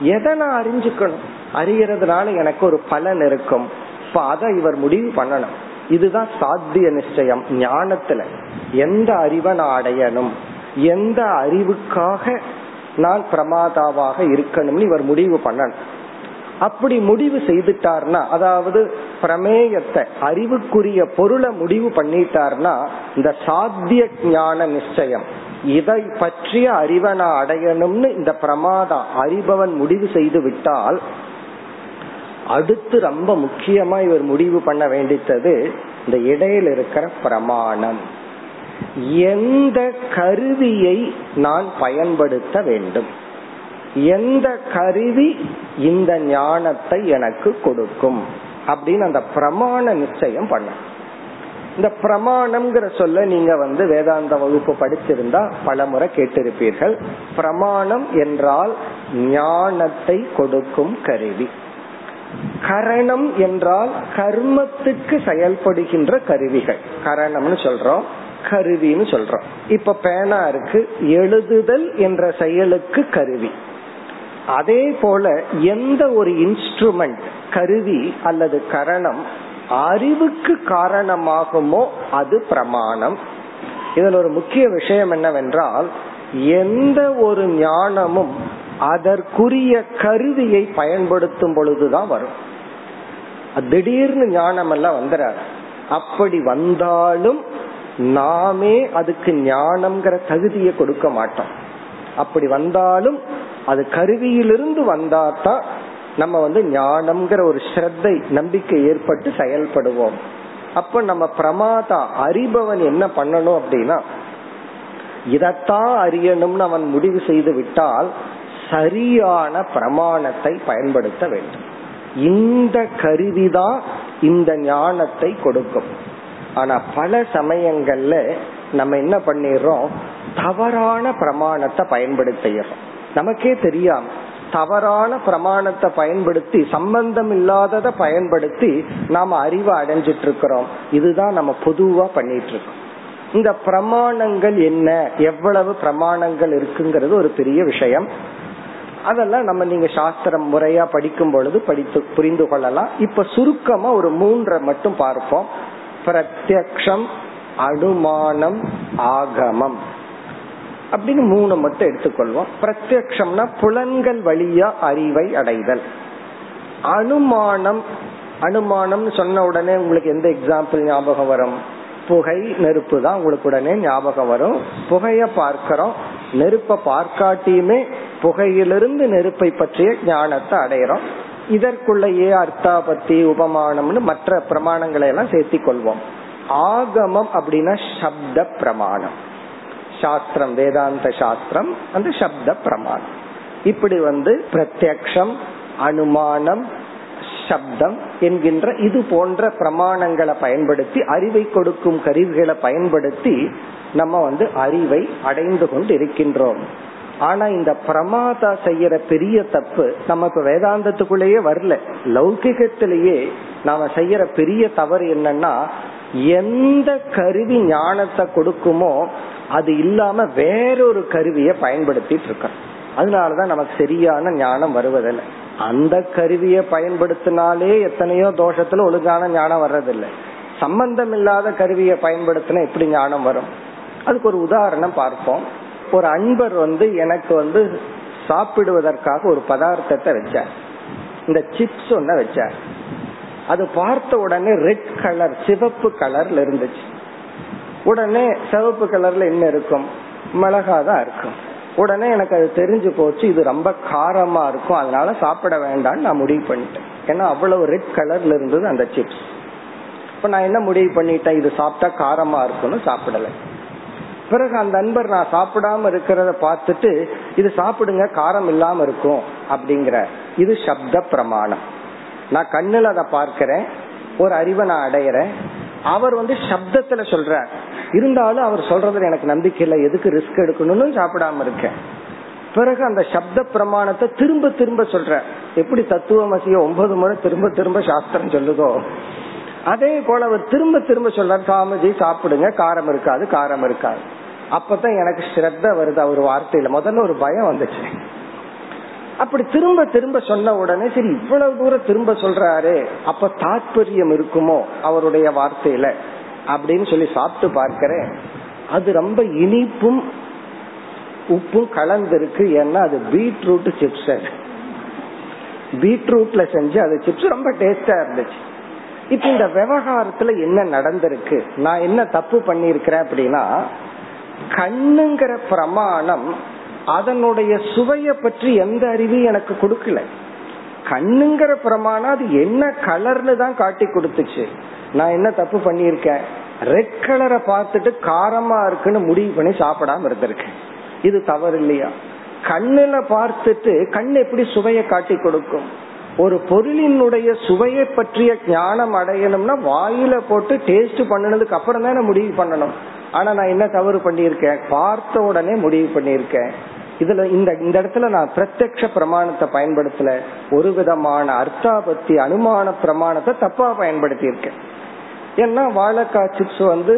S1: எதை நான் அறிஞ்சுக்கணும்? அறியறதுனால எனக்கு ஒரு பலன் இருக்கும். இப்ப அதை இவர் முடிவு பண்ணணும். இதுதான் சாத்திய நிச்சயம் ஞானத்துல. எந்த அறிவை நான் அடையணும்? எந்த அறிவுக்காக நான் பிரமாதாவாக இருக்கணும்னு இவர் முடிவு பண்ணணும். அப்படி முடிவு செய்துட்டார்னா அதாவது பிரமேயத்தை அறிவுக்குரிய பொருளை முடிவு பண்ணிட்டார்னா இந்த சாத்திய ஞான நிச்சயம் இதை பற்றிய அறிவை நான் அடையணும்னு இந்த பிரமாதா அறிபவன் முடிவு செய்து விட்டால் அடுத்து ரொம்ப முக்கியமா இவர் முடிவு பண்ண வேண்டித்தது இந்த இடையில இருக்கிற பிரமாணம். எந்த கருவியை நான் பயன்படுத்த வேண்டும்? எந்த கருவி இந்த ஞானத்தை எனக்கு கொடுக்கும்? அப்படின்னு அந்த பிரமாண நிச்சயம் பண்ண இந்த பிரமாணம்ங்கிற சொல்ல நீங்க வந்து வேதாந்த வகுப்பு படிச்சிருந்தா பல முறை கேட்டிருப்பீர்கள். பிரமாணம் என்றால் ஞானத்தை கொடுக்கும் கருவி. கரணம் என்றால் கர்மத்துக்கு செயல்படுகின்ற கருவிகள். கரணம்னு சொல்றோம் கருவின்னு சொல்றோம். இப்ப பேனா இருக்கு எழுதுதல் என்ற செயலுக்கு கருவி. அதே போல எந்த ஒரு இன்ஸ்ட்ருமெண்ட் கருவி அல்லது கரணம் அறிவுக்கு காரணமாகுமோ அது பிரமாணம். இதில் ஒரு முக்கிய விஷயம் என்னவென்றால் எந்த ஒரு ஞானமும் அதற்குரிய கருவியை பயன்படுத்தும் பொழுதுதான் வரும். திடீர்னு ஞானம் எல்லாம் வந்துடாது அப்படி வந்தாலும் நாமே அதுக்கு ஞானம்ங்கிற தகுதியை கொடுக்க மாட்டோம். அப்படி வந்தாலும் அது கருவியிலிருந்து வந்தாதான் நம்ம வந்து ஞானம்ங்கிற ஒரு ஸ்ரத்தை நம்பிக்கை ஏற்பட்டு செயல்படுவோம். அப்ப நம்ம பிரமாதா அறிபவன் என்ன பண்ணணும் அப்படின்னா இதத்தான் அறியணும்னு அவன் முடிவு செய்து விட்டால் சரியான பிரமாணத்தை பயன்படுத்த வேண்டும். இந்த கருவிதான் இந்த ஞானத்தை கொடுக்கும். ஆனா பல சமயங்கள்ல நம்ம என்ன பண்ணிடுறோம்? தவறான பிரமாணத்தை பயன்படுத்திடுறோம். நமக்கே தெரியாம தவறான பிரமாணத்தை பயன்படுத்தி சம்பந்தம் இல்லாததை பயன்படுத்தி நாம அறிவை அடைஞ்சிட்டு இருக்கிறோம் இதுதான் நம்ம பொதுவா பண்ணிட்டு இருக்கோம் இந்த பிரமாணங்கள் என்ன? எவ்வளவு பிரமாணங்கள் இருக்குங்கிறது ஒரு பெரிய விஷயம். அதெல்லாம் நம்ம நீங்க சாஸ்திரம் முறையா படிக்கும் பொழுது படித்து புரிந்து கொள்ளலாம். இப்ப சுருக்கமா ஒரு மூன்றை மட்டும் பார்ப்போம். பிரத்யக்ஷம் அனுமானம் ஆகமம். அப்படின்னு மூணு மட்டும் எடுத்துக்கொள்வோம். பிரத்யக்ஷம்னா புலன்கள் வழியா அறிவை அடைதல். அனுமானம் அனுமானம் சொன்ன உடனே உங்களுக்கு எந்த எக்ஸாம்பிள் ஞாபகம் வரும்? புகை நெருப்பு தான் உங்களுக்கு உடனே ஞாபகம் வரும். புகைய பார்க்கிறோம். நெருப்ப பார்க்காட்டியுமே புகையிலிருந்து நெருப்பை பற்றிய ஞானத்தை அடையிறோம். இதற்குள்ளேயே அர்த்தாபத்தி உபமானம்னு மற்ற பிரமாணங்களை எல்லாம் சேர்த்தி கொள்வோம். ஆகமம் அப்படின்னா சப்த பிரமாணம். சாஸ்திரம் வேதாந்த சாஸ்திரம் அந்த சப்த பிரமாணம். இப்படி வந்து பிரத்யக்ஷம் அனுமானம் சப்தம் என்கின்ற இது போன்ற பிரமாணங்களை பயன்படுத்தி அறிவை கொடுக்கும் கருவிகளை பயன்படுத்தி நம்ம வந்து அறிவை அடைந்து கொண்டு இருக்கின்றோம் ஆனா இந்த பிரமாதா செய்யற பெரிய தப்பு நமக்கு வேதாந்தத்துக்குள்ளேயே வரல. லௌகிகத்திலேயே நாம செய்யற பெரிய தவறு என்னன்னா எந்த கருவி ஞானத்தை கொடுக்குமோ அது இல்லாம வேறொரு கருவியை பயன்படுத்திட்டு இருக்கோம். அதனாலதான் நமக்கு சரியான ஞானம் வருவதில்லை. அந்த கருவியை பயன்படுத்தினாலே எத்தனையோ தோஷத்துல ஒழுங்கான ஞானம் வர்றதில்லை. சம்பந்தம் இல்லாத கருவியை பயன்படுத்தினா எப்படி ஞானம் வரும்? அதுக்கு ஒரு உதாரணம் பார்ப்போம். ஒரு அன்பர் வந்து எனக்கு வந்து சாப்பிடுவதற்காக ஒரு பதார்த்தத்தை வச்சார். இந்த சிப்ஸ் ஒன்ன வச்சார். அது பார்த்த உடனே ரெட் கலர் சிவப்பு கலர்ல இருந்துச்சு. உடனே சிவப்பு கலர்ல என்ன இருக்கும்? மிளகா தான் இருக்கும். உடனே எனக்கு அது தெரிஞ்சு போச்சு இது ரொம்ப காரமா இருக்கும் அதனால சாப்பிட வேண்டாம்னு நான் முடிவு பண்ணிட்டேன். ஏன்னா அவ்வளவு ரெட் கலர்ல இருந்தது அந்த சிப்ஸ் இப்ப நான் என்ன முடிவு பண்ணிட்டேன்? இது சாப்பிட்டா காரமா இருக்கும்னு சாப்பிடலை. பிறகு அந்த நண்பர் நான் சாப்பிடாம இருக்கிறத பார்த்துட்டு இது சாப்பிடுங்க காரம் இல்லாம இருக்கும் அப்படிங்கிற. இது சப்த பிரமாணம். நான் கண்ணுல அதை பார்க்கிறேன் ஒரு அறிவை நான் அடையிறேன். அவர் வந்து சப்தத்துல சொல்றார். இருந்தாலும் அவர் சொல்றதுல எனக்கு நம்பிக்கை இல்லை. எதுக்கு ரிஸ்க் எடுக்கணும்னு சாப்பிடாம இருக்கேன். பிறகு அந்த சப்த பிரமாணத்தை திரும்ப திரும்ப சொல்ற எப்படி தத்துவமசிய ஒன்பது முறை திரும்ப திரும்ப சாஸ்திரம் சொல்லுதோ? அதே போல அவர் திரும்ப திரும்ப சொல்றார் சாமிஜி சாப்பிடுங்க காரம் இருக்காது காரம் இருக்காது. அப்பதான் எனக்கு ஸ்ரத்த வருது அவர் வார்த்தையில. முதல்ல ஒரு பயம் வந்துச்சு. அப்படி திரும்ப திரும்ப சொன்ன உடனே சரி இவ்வளவு தூரம் திரும்ப சொல்றாரு அப்ப தாற்பயம் இருக்குமோ அவருடைய வார்த்தையில? அப்படின்னு சொல்லி சாப்பிட்டு பார்க்கிறேன். அது ரொம்ப இனிப்பும் உப்பும் கலந்திருக்கு. ஏன்னா அது பீட்ரூட் சிப்ஸ் பீட்ரூட்ல செஞ்சு அது சிப்ஸ் ரொம்ப டேஸ்டா இருந்துச்சு. இப்ப இந்த விவகாரத்துல என்ன நடந்திருக்கு? நான் என்ன தப்பு பண்ணிருக்கிறேன் அப்படின்னா கண்ணுங்கிற பிரமாணம் அதனுடைய சுவைய பற்றி எந்த அறிவும் எனக்கு கொடுக்கல. கண்ணுங்கிற பிரமாணம் அது என்ன கலர்னு தான் காட்டி கொடுத்துச்சு. நான் என்ன தப்பு பண்ணிருக்கேன் ரெட் கலரை பார்த்துட்டு காரமா இருக்குன்னு முடிவு பண்ணி சாப்பிடாம இருந்திருக்கேன். இது தவறு இல்லையா கண்ணுல பார்த்துட்டு கண் எப்படி சுவைய காட்டி கொடுக்கும்? ஒரு பொருளினுடைய சுவையை பற்றிய ஞானம் அடையணும்னா வாயில போட்டு டேஸ்ட் பண்ணினதுக்கு அப்புறம் தானே முடிவு பண்ணணும். ஆனா நான் என்ன தவறு பண்ணியிருக்கேன்? பார்த்த உடனே முடிவு பண்ணியிருக்கேன். இதுல இந்த இந்த இடத்துல நான் பிரத்யக்ஷ பிரமாணத்தை பயன்படுத்தல. ஒரு விதமான அர்த்தாபத்தி அனுமான பிரமாணத்தை தப்பா பயன்படுத்தி இருக்கேன் ஏன்னா வாழைக்காய் சிப்ஸ் வந்து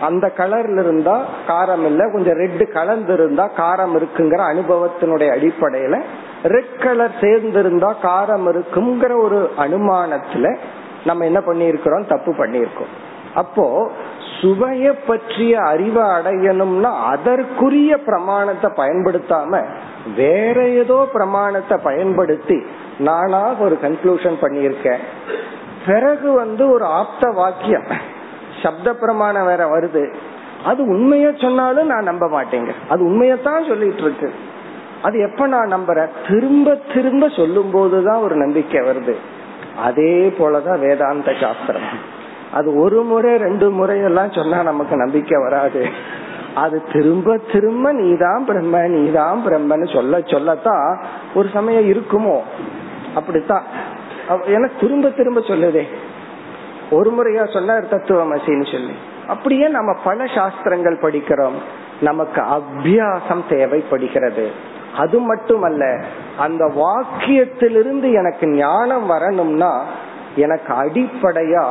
S1: அந்த கலர்ல இருந்தா காரம் இல்ல கொஞ்சம் ரெட் கலந்து இருந்தா காரம் இருக்குங்கிற அனுபவத்தினுடைய அடிப்படையில ரெட் கலர் சேர்ந்து இருந்தா காரம் இருக்குங்கிற ஒரு அனுமானத்துல நம்ம என்ன பண்ணிருக்கிறோம் தப்பு பண்ணிருக்கோம் அப்போ சுவைய பற்றிய அறிவை அடையணும்னா அதற்குரிய பிரமாணத்தை பயன்படுத்தாம வேற ஏதோ பிரமாணத்தை பயன்படுத்தி நானா ஒரு கன்க்ளூஷன் பண்ணியிருக்கேன். பிறகு வந்து ஒரு ஆப்த வாக்கியம் சப்த பிரமாணம் வேற வருது. அது உண்மைய சொன்னாலும் நான் நம்ப மாட்டேங்க. அது உண்மையத்தான் சொல்லிட்டு இருக்கு அது எப்ப நான் நம்புறேன்? திரும்ப திரும்ப சொல்லும் போதுதான் ஒரு நம்பிக்கை வருது. அதே போலதான் வேதாந்த சாஸ்திரம். அது ஒரு முறை ரெண்டு முறை எல்லாம் சொன்னா நமக்கு நம்பிக்கை வராது. அது திரும்ப திரும்ப நீதான் பிரம்ம நீதான் பிரம்மன்னு சொல்ல சொல்லத்தான் ஒரு சமயம் இருக்குமோ? அப்படித்தான். ஏன்னா திரும்ப திரும்ப சொல்லுதே. ஒரு முறையா சொன்னார் தத்துவமசின்னு சொல்லி. அப்படியே நம்ம பல சாஸ்திரங்கள் படிக்கிறோம். நமக்கு அபியாசம் தேவைப்படுகிறது. அது மட்டுமல்ல அந்த வாக்கியத்திலிருந்து எனக்கு ஞானம் வரணும்னா எனக்கு அடிப்படையா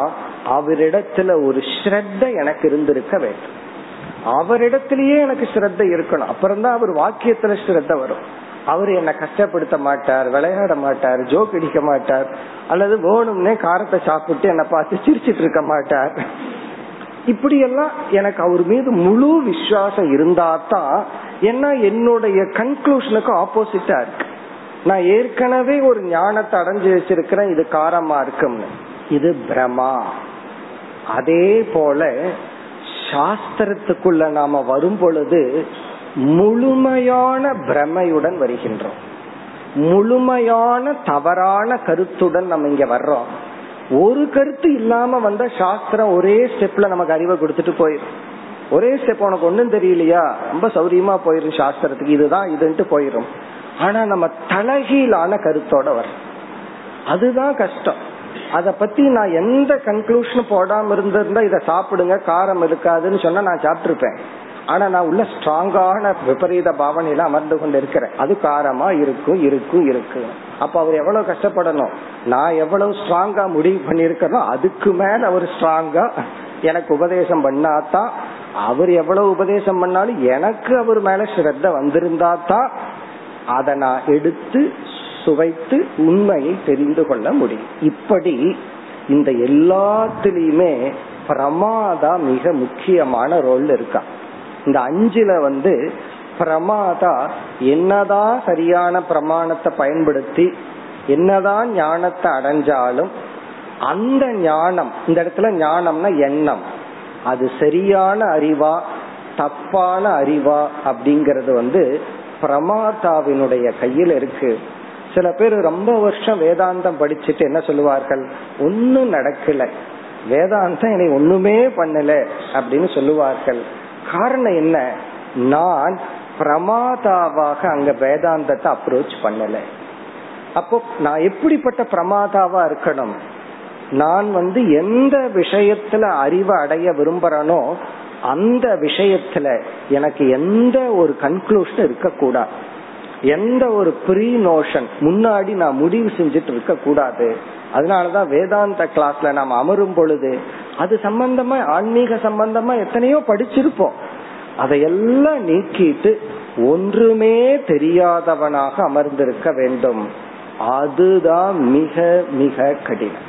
S1: அவரிடத்துல ஒரு ஸ்ரத்த எனக்கு இருந்திருக்க வேண்டும். அவரிடத்திலேயே எனக்கு ஸ்ரத்த இருக்கணும். அப்புறம்தான் அவர் வாக்கியத்துல ஸ்ரத்த வரும். அவர் என்ன கஷ்டப்படுத்த மாட்டார் விளையாட மாட்டார் ஜோக் அடிக்க மாட்டார் அல்லது வேணும்னே காரத்தை சாப்பிட்டு என்னை பார்த்து சிரிச்சிட்டு இருக்க மாட்டார். இப்படி எல்லாம் எனக்கு அவர் மீது முழு விசுவாசம் இருந்தா தான் என்ன என்னுடைய கன்க்ளூஷனுக்கு ஆப்போசிட்டா இருக்கு. நான் ஏற்கனவே ஒரு ஞானத்தை அடைஞ்சு வச்சிருக்கிறேன் இது காரமா இருக்கும்னு. இது பிரமா அதே போல சாஸ்திரத்துக்குள்ள நாம வரும் பொழுது முழுமையான பிரமையுடன் வருகின்றோம். முழுமையான தவறான கருத்துடன் நம்ம இங்க வர்றோம். ஒரு கருத்து இல்லாம வந்த சாஸ்திரம் ஒரே ஸ்டெப்ல நமக்கு அறிவை கொடுத்துட்டு போயிடும் ஒரே ஸ்டெப் உனக்கு ஒன்னும் தெரியலையா? ரொம்ப சௌரியமா போயிரும் சாஸ்திரத்துக்கு. இதுதான் இதுன்ட்டு போயிரும். ஆனா நம்ம தலகீழான கருத்தோட வர அதுதான் கஷ்டம். அத பத்தி நான் எந்த கன்க்ளூஷன் போடாம இருந்திருந்தா இதை சாப்பிடுங்க காரம் இருக்காதுன்னு சொன்னா நான் சாப்பிட்டுருப்பேன். ஆனா நான் உள்ள ஸ்ட்ராங்கான விபரீத பாவனையில அமர்ந்து கொண்டு இருக்கிறேன் அது காரமா இருக்கும் இருக்கும் இருக்கு. அப்ப அவர் எவ்வளவு கஷ்டப்படணும்? நான் எவ்வளவு ஸ்ட்ராங்கா முடிவு பண்ணிருக்கிறனோ அதுக்கு மேல அவர் ஸ்ட்ராங்கா எனக்கு உபதேசம் பண்ணாதான் அவர் எவ்வளவு உபதேசம் பண்ணாலும் எனக்கு அவர் மேல ஸ்ரத்த வந்திருந்தா தான் அதை நான் எடுத்து சுவைத்து உண்மையை தெரிந்து கொள்ள முடியும். இப்படி இந்த எல்லாத்திலையுமே பிரமாதா மிக முக்கியமான ரோல் இருக்கா. இந்த அஞ்சுல வந்து பிரமாதா என்னதான் சரியான பிரமாணத்தை பயன்படுத்தி என்னதான் ஞானத்தை அடைஞ்சாலும் அந்த ஞானம் இந்த இடத்துல ஞானம்னா எண்ணம். அது சரியான அறிவா தப்பான அறிவா அப்படிங்கறது வந்து பிரமாதாவினுடைய கையில் இருக்கு. சில பேர் ரொம்ப வருஷம் வேதாந்தம் படிச்சுட்டு என்ன சொல்லுவார்கள்? ஒன்னும் நடக்கல. வேதாந்தம் என்னை ஒண்ணுமே பண்ணல அப்படின்னு சொல்லுவார்கள். காரணம் என்ன? நான் பிரமாதாவாக அங்க வேதாந்தத்தை அப்ரோச் பண்ணல. அப்போ நான் எப்படிப்பட்ட பிரமாதாவா இருக்கணும்? நான் வந்து எந்த விஷயத்துல அறிவை அடைய விரும்புறனோ அந்த விஷயத்துல எனக்கு எந்த ஒரு கன்க்ளூஷன் இருக்கக்கூடாது. எந்த ஒரு ப்ரீ நோஷன் முன்னாடி நான் முடிவு செஞ்சுட்டு இருக்க கூடாது அதனாலதான் வேதாந்த கிளாஸ்ல நாம் அமரும் பொழுது அது சம்பந்தமா ஆன்மீக சம்பந்தமா எத்தனையோ படிச்சிருப்போம். அதையெல்லாம் நீக்கிட்டு ஒன்றுமே தெரியாதவனாக அமர்ந்திருக்க வேண்டும். அதுதான் மிக மிக கடினம்.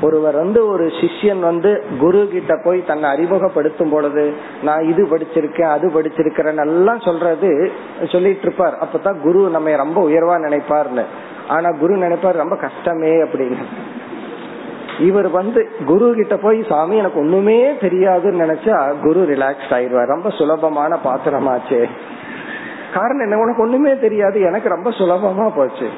S1: ஒருவர் வந்து ஒரு சிஷ்யன் வந்து குரு கிட்ட போய் தன்னை அறிமுகப்படுத்தும் பொழுது நான் இது படிச்சிருக்கேன் அது படிச்சிருக்கிறேன் எல்லாம் சொல்றது சொல்லிட்டு இருப்பார். அப்பதான் குரு நம்ம ரொம்ப உயர்வா நினைப்பார்னு. ஆனா குரு நினைப்பார் ரொம்ப கஷ்டமே அப்படின்னு. இவர் வந்து குரு கிட்ட போய் சாமி எனக்கு ஒண்ணுமே தெரியாதுன்னு நினைச்சா குரு ரிலாக்ஸ் ஆயிடுவார். ரொம்ப சுலபமான பாத்திரமாச்சே. காரணம் என்ன? உனக்கு ஒண்ணுமே தெரியாது. எனக்கு ரொம்ப சுலபமா போச்சு.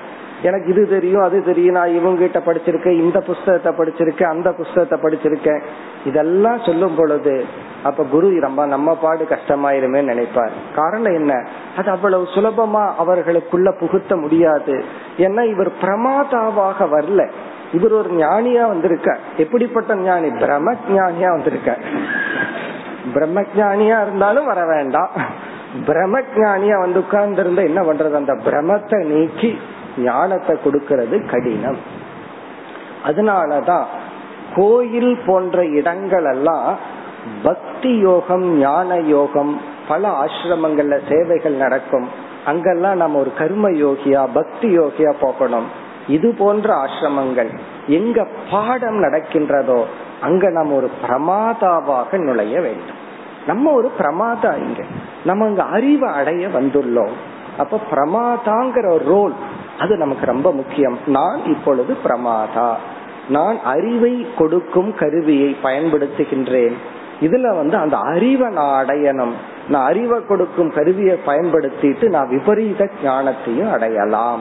S1: எனக்கு இது தெரியும் அது தெரியும் நான் இவங்க கிட்ட படிச்சிருக்கேன் இந்த புஸ்தகத்தை படிச்சிருக்கேன் அந்த புஸ்தகத்தை படிச்சிருக்கேன். இதெல்லாம் சொல்லும் பொழுது அப்ப குரு ரொம்ப நம்ம பாடு கஷ்டமாயிருமே நினைப்பார். காரணம் என்ன? அது அவ்வளவு சுலபமா அவர்களுக்குள்ள புகுத்த முடியாது. ஏன்னா இவர் பிரமாதாவாக வரல. இவர் ஒரு ஞானியா வந்திருக்க எப்படிப்பட்ட ஞானி? பிரம்ம ஞானியா வந்திருக்க பிரம்ம ஞானியா இருந்தாலும் வர வேண்டாம். பிரம்ம ஞானியா வந்து உட்கார்ந்து இருந்தா என்ன பண்றது? அந்த பிரமத்தை நீக்கி ஞானத்தை கொடுக்கறது கடினம். அதனாலதான் கோயில் போன்ற இடங்கள் எல்லாம் பக்தி யோகம் ஞான யோகம் பல ஆசிரமங்கள்ல சேவைகள் நடக்கும். அங்கெல்லாம் நம்ம ஒரு கர்ம யோகியா பக்தி யோகியா போகணும். இது போன்ற ஆசிரமங்கள் எங்க பாடம் நடக்கின்றதோ அங்க நம்ம ஒரு பிரமாதாவாக நுழைய வேண்டும். நம்ம ஒரு பிரமாதா இங்க. நம்ம அங்க அறிவை அடைய வந்துள்ளோம். அப்ப பிரமாதாங்கிற ரோல் அது நமக்கு ரொம்ப முக்கியம். நான் இப்பொழுது பிரமாதா. நான் அறிவை கொடுக்கும் கருவியை பயன்படுத்துகின்றேன். இதுல வந்து அந்த அறிவை நான் அடையணும். நான் அறிவை கொடுக்கும் கருவியை பயன்படுத்திட்டு நான் விபரீத ஞானத்தையும் அடையலாம்.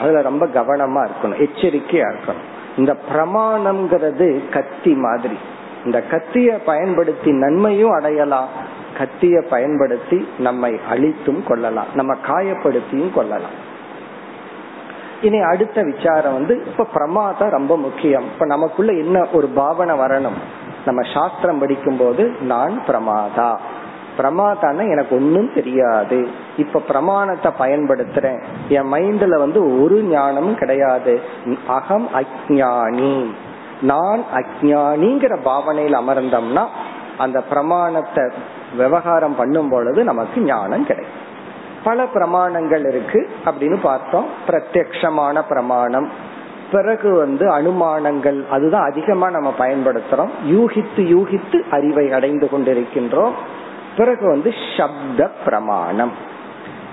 S1: அதுல ரொம்ப கவனமா இருக்கணும். எச்சரிக்கையா இருக்கணும். இந்த பிரமாணம்ங்கிறது கத்தி மாதிரி. இந்த கத்திய பயன்படுத்தி நன்மையும் அடையலாம். கத்திய பயன்படுத்தி நம்மை அழித்தும் கொள்ளலாம். நம்ம காயப்படுத்தியும் கொள்ளலாம். இனி அடுத்த விசாரம் வந்து இப்ப பிரமாதா ரொம்ப முக்கியம். இப்ப நமக்குள்ள என்ன ஒரு பாவனை வரணும்? நம்ம சாஸ்திரம் படிக்கும் போது நான் பிரமாதா. பிரமாதான எனக்கு ஒன்னும் தெரியாது. இப்ப பிரமாணத்தை பயன்படுத்துறேன். என் மைண்ட்ல வந்து ஒரு ஞானமும் கிடையாது. அகம் அஜானி நான் அஜானிங்கிற பாவனையில் அமர்ந்தோம்னா அந்த பிரமாணத்தை விவகாரம் பண்ணும் பொழுது நமக்கு ஞானம் கிடைக்கும். பல பிரமாணங்கள் இருக்கு அப்படின்னு பார்த்தோம். பிரத்யக்ஷமான பிரமாணம். பிறகு வந்து அனுமானங்கள் அதுதான் அதிகமா நம்ம பயன்படுத்துறோம். யூகித்து யூகித்து அறிவை அடைந்து கொண்டிருக்கின்றோம். பிறகு வந்து சப்த பிரமாணம்.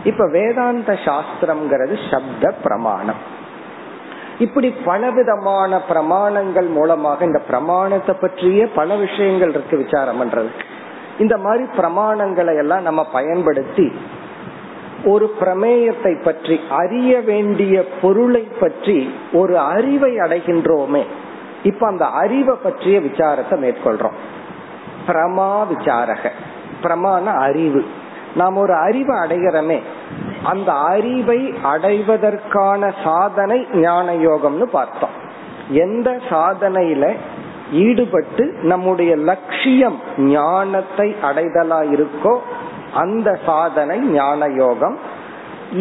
S1: இப்ப வேதாந்த சாஸ்திரம்ங்கிறது சப்த பிரமாணம். இப்படி பலவிதமான பிரமாணங்கள் மூலமாக இந்த பிரமாணத்தை பற்றிய பல விஷயங்கள் இருக்கு விசாரம் பண்றது இந்த மாதிரி பிரமாணங்களை எல்லாம் நம்ம பயன்படுத்தி ஒரு பிரமேயத்தை பற்றி அறிய வேண்டிய பொருளை பற்றி ஒரு அறிவை அடைகின்றோமே. இப்ப அந்த அறிவை பற்றிய விசாரத்தை மேற்கொள்றோம். பிரமா விசாரக. பிரமான அறிவு. நாம் ஒரு அறிவை அடைகிறோமே. அந்த அறிவை அடைவதற்கான சாதனை ஞான யோகம்னு பார்த்தோம். எந்த சாதனையில ஈடுபட்டு நம்முடைய லட்சியம் ஞானத்தை அடைதலா இருக்கோ அந்த சாதனை ஞான யோகம்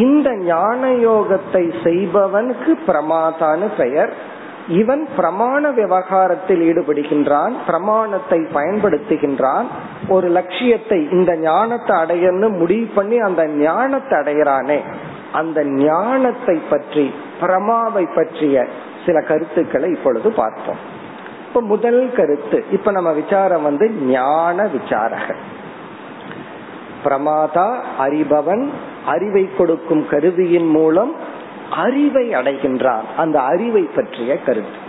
S1: இந்த ஞான யோகத்தை செய்பவனுக்கு பிரமாதான்னு பெயர். இவன் பிரமாண விவகாரத்தில் ஈடுபடுகின்றான் பிரமாணத்தை பயன்படுத்துகின்றான். ஒரு லட்சியத்தை இந்த ஞானத்தை அடையன்னு முடிவு பண்ணி அந்த ஞானத்தை அடையிறானே. அந்த ஞானத்தை பற்றி பிரமாவை பற்றிய சில கருத்துக்களை இப்பொழுது பார்ப்போம் இப்ப முதல் கருத்து இப்ப நம்ம விசாரம் வந்து ஞான விசாரக பிரமாதா அறிபவன் அறிவை கொடுக்கும் கருவியின் மூலம் அறிவை அடைகின்றான் அந்த அறிவை பற்றிய கருத்து.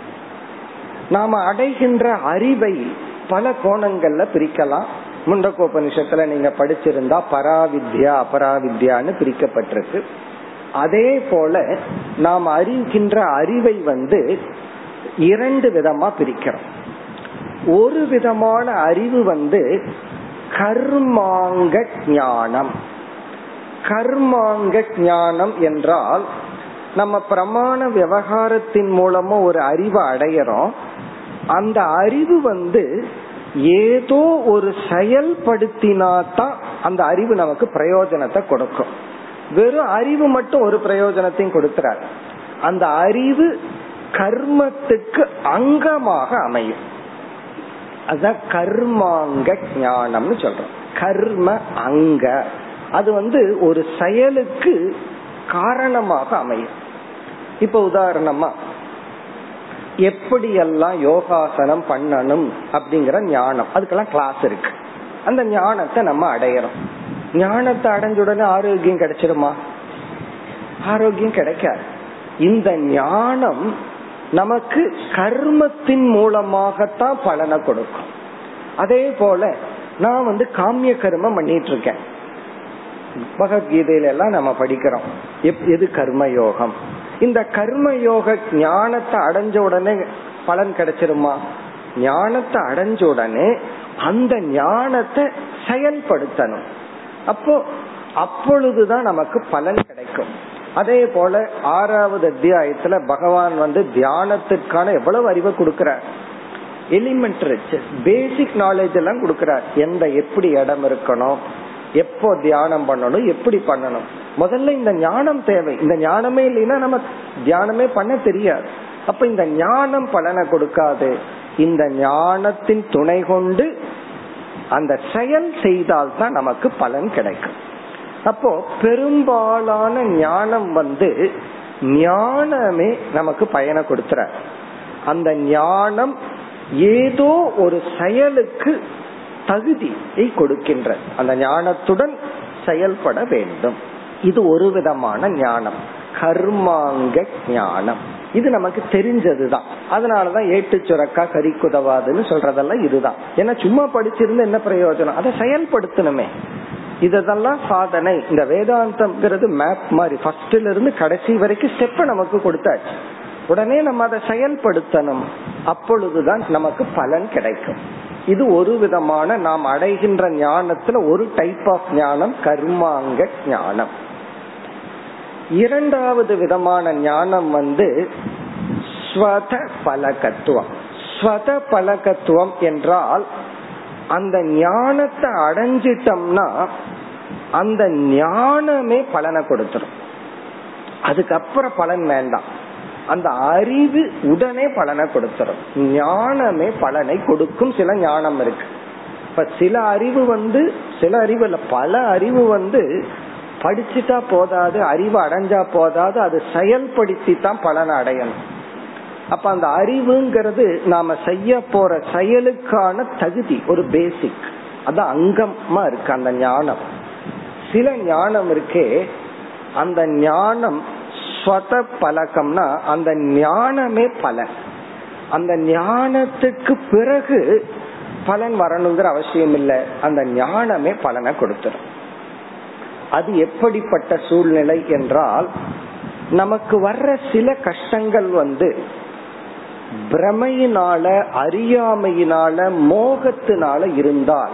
S1: நாம அடைகின்ற அறிவை பல கோணங்கள்ல பிரிக்கலாம். முண்டகோபனிஷத்துல நீங்க படிச்சிருந்தா பராவித்யா அபராவித்யான்னு பிரிக்கப்பட்டிருக்கு. அதே போல நாம் அறிகின்ற அறிவை வந்து இரண்டு விதமா பிரிக்கிறோம். ஒரு விதமான அறிவு வந்து கர்மாங்க ஞானம் கர்மாங்க ஞானம் என்றால் நம்ம பிரமாண விவகாரத்தின் மூலமா ஒரு அறிவை அடையறோம். அந்த அறிவு வந்து ஏதோ ஒரு செயல்படுத்தினாதான் அந்த அறிவு நமக்கு பிரயோஜனத்தை கொடுக்கும். வெறும் அறிவு மட்டும் ஒரு பிரயோஜனத்தையும் கொடுக்கிறார் அந்த அறிவு கர்மத்துக்கு அங்கமாக அமையும். அதான் கர்மாங்க ஞானம்னு சொல்றோம். கர்ம அங்க. அது வந்து ஒரு செயலுக்கு காரணமாக அமையும். இப்ப உதாரணமா எப்படியெல்லாம் யோகாசனம் பண்ணணும் அப்படிங்கிற ஞானம். அதுக்கெல்லாம் கிளாஸ் இருக்கு. அந்த ஞானத்தை நம்ம அடையிறோம். ஞானத்தை அடைஞ்ச உடனே ஆரோக்கியம் கிடைச்சிருமா? ஆரோக்கியம் கிடைக்காது. இந்த ஞானம் நமக்கு கர்மத்தின் மூலமாகத்தான் பலனை கொடுக்கும். அதே போல நான் வந்து காமிய கர்மம் பண்ணிட்டு இருக்கேன் பகவத்கீதையில எல்லாம் நம்ம படிக்கிறோம். எது கர்ம யோகம் இந்த கர்ம யோக ஞானத்தை அடைஞ்ச உடனே பலன் கிடைச்சிருமா? ஞானத்தை அடைஞ்ச உடனே அந்த ஞானத்தை செயல்படுத்தணும். அப்போ அப்பொழுதுதான் நமக்கு பலன் கிடைக்கும். அதே போல ஆறாவது அத்தியாயத்துல பகவான் வந்து தியானத்திற்கான எவ்வளவு அறிவை கொடுக்கிறார்? எலிமெண்டரி பேசிக் நாலேஜ் எல்லாம் கொடுக்கிறார். எந்த எப்படி இடம் இருக்கணும்? எப்போ தியானம் பண்ணணும்? எப்படி பண்ணணும்? முதல்ல இந்த ஞானம் தேவை. இந்த ஞானமே இல்லைன்னா நம்ம தியானமே பண்ண தெரியாது. அப்ப இந்த ஞானம் பலனை கொடுக்காது. இந்த ஞானத்தின் துணை கொண்டு அந்த செயல் செய்தால்தான் நமக்கு பலன் கிடைக்கும். அப்போ பெரும்பாலான ஞானம் வந்து ஞானமே நமக்கு பயனை கொடுத்துற. அந்த ஞானம் ஏதோ ஒரு செயலுக்கு தகுதியை கொடுக்கின்ற. அந்த ஞானத்துடன் செயல்பட வேண்டும். இது ஒரு விதமான ஞானம். கர்மாங்க ஞானம். இது நமக்கு தெரிஞ்சதுதான். அதனாலதான் ஏட்டு சுரக்கா கறிக்குதவாதுன்னு சொல்றதெல்லாம் இதுதான். ஏன்னா சும்மா படிச்சிருந்து என்ன பிரயோஜனம்? அதை செயல்படுத்தணுமே. இதெல்லாம் சாதனை. இந்த வேதாந்தம்ங்கிறது மேப் மாதிரி. ஃபர்ஸ்ட்ல இருந்து கடைசி வரைக்கும் ஸ்டெப் நமக்கு கொடுத்தாச்சு. உடனே நம்ம அதை செயல்படுத்தணும். அப்பொழுதுதான் நமக்கு பலன் கிடைக்கும். இது ஒரு விதமான நாம் அடைகின்ற ஞானத்துல ஒரு டைப் ஆஃப் ஞானம் கர்மாங்க ஞானம். இரண்டாவது விதமான ஞானம் வந்து ஸ்வத பலகத்துவம். ஸ்வத பலகத்துவம் என்றால் அந்த ஞானத்தை அடைஞ்சிட்டோம்னா அந்த ஞானமே பலனை கொடுத்துரும். அதுக்கப்புறம் பலன் வேண்டாம். அந்த அறிவு உடனே பலனை கொடுத்துரும். ஞானமே பலனை கொடுக்கும் சில ஞானம் இருக்கு. இப்ப சில அறிவு வந்து சில அறிவு இல்ல பல அறிவு வந்து படிச்சுட்டா போதாது அறிவு அடைஞ்சா போதாது அது செயல்படுத்தி தான் பலனை அடையணும். அப்ப அந்த அறிவுங்கிறது நாம செய்ய போற செயலுக்கான தகுதி ஒரு பேசிக் அது அங்கமா இருக்கு அந்த ஞானம். சில ஞானம் இருக்கே அந்த ஞானம் ஸ்வத பழக்கம்னா அந்த ஞானமே பலன். அந்த ஞானத்துக்கு பிறகு பலன் வரணுங்கிற அவசியம் இல்லை அந்த ஞானமே பலனை கொடுத்துரும். அது எப்படிப்பட்ட சூழ்நிலை என்றால் நமக்கு வர்ற சில கஷ்டங்கள் வந்து பிரமையினால அறியாமையினால மோகத்தினால இருந்தால்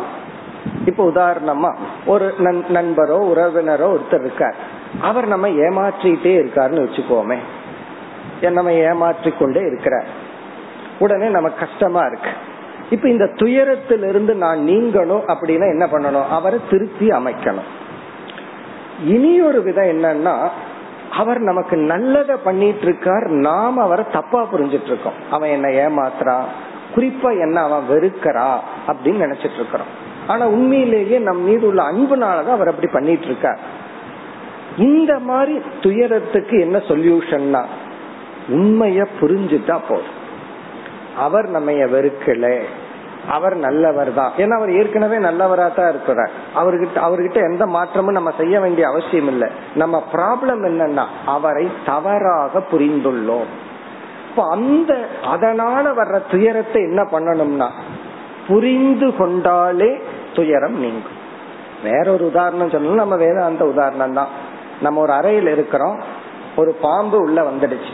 S1: இப்ப உதாரணமா ஒரு நண்பரோ உறவினரோ ஒருத்தர் இருக்கார். அவர் நம்ம ஏமாற்றிட்டே இருக்காருன்னு வச்சுக்கோமே. நம்ம ஏமாற்றி கொண்டே இருக்கிறார். உடனே நமக்கு கஷ்டமா இருக்கு. இப்ப இந்த துயரத்திலிருந்து நான் நீங்கணும் அப்படின்னா என்ன பண்ணணும்? அவரை திருத்தி அமைக்கணும். இனி ஒரு விதம் என்னன்னா அவர் நமக்கு நல்லத பண்ணிட்டு இருக்கார் நாம் அவரை தப்பா புரிஞ்சிட்டு இருக்கோம் அவன் என்ன ஏமாத்துறான் குறிப்பா என்ன அவன் வெறுக்கிறா அப்படின்னு நினைச்சிட்டு இருக்கிறோம் ஆனா உண்மையிலேயே நம் மீது உள்ள அன்புனாலதான் அவர் அப்படி பண்ணிட்டு இருக்கார் இந்த மாதிரி துயரத்துக்கு என்ன சொல்யூஷன்னா உண்மைய புரிஞ்சுட்டா போதும். அவர் நம்ம வெறுக்கல அவர் நல்லவர் தான் ஏன்னா அவர் ஏற்கனவே நல்லவரா தான் இருக்கிறார். அவர்கிட்ட அவர்கிட்ட எந்த மாற்றமும் நம்ம செய்ய வேண்டிய அவசியம் இல்லை. நம்ம ப்ராப்ளம் என்னன்னா அவரை தவறாக புரிந்துள்ளோம். இப்ப அந்த அதனால வர்ற துயரத்தை என்ன பண்ணணும்னா புரிந்து கொண்டாலே துயரம் நீங்கும். வேற ஒரு உதாரணம் சொல்லணும் நம்ம வேதாந்த உதாரணம் தான். நம்ம ஒரு அறையில் இருக்கிறோம் ஒரு பாம்பு உள்ள வந்துடுச்சு.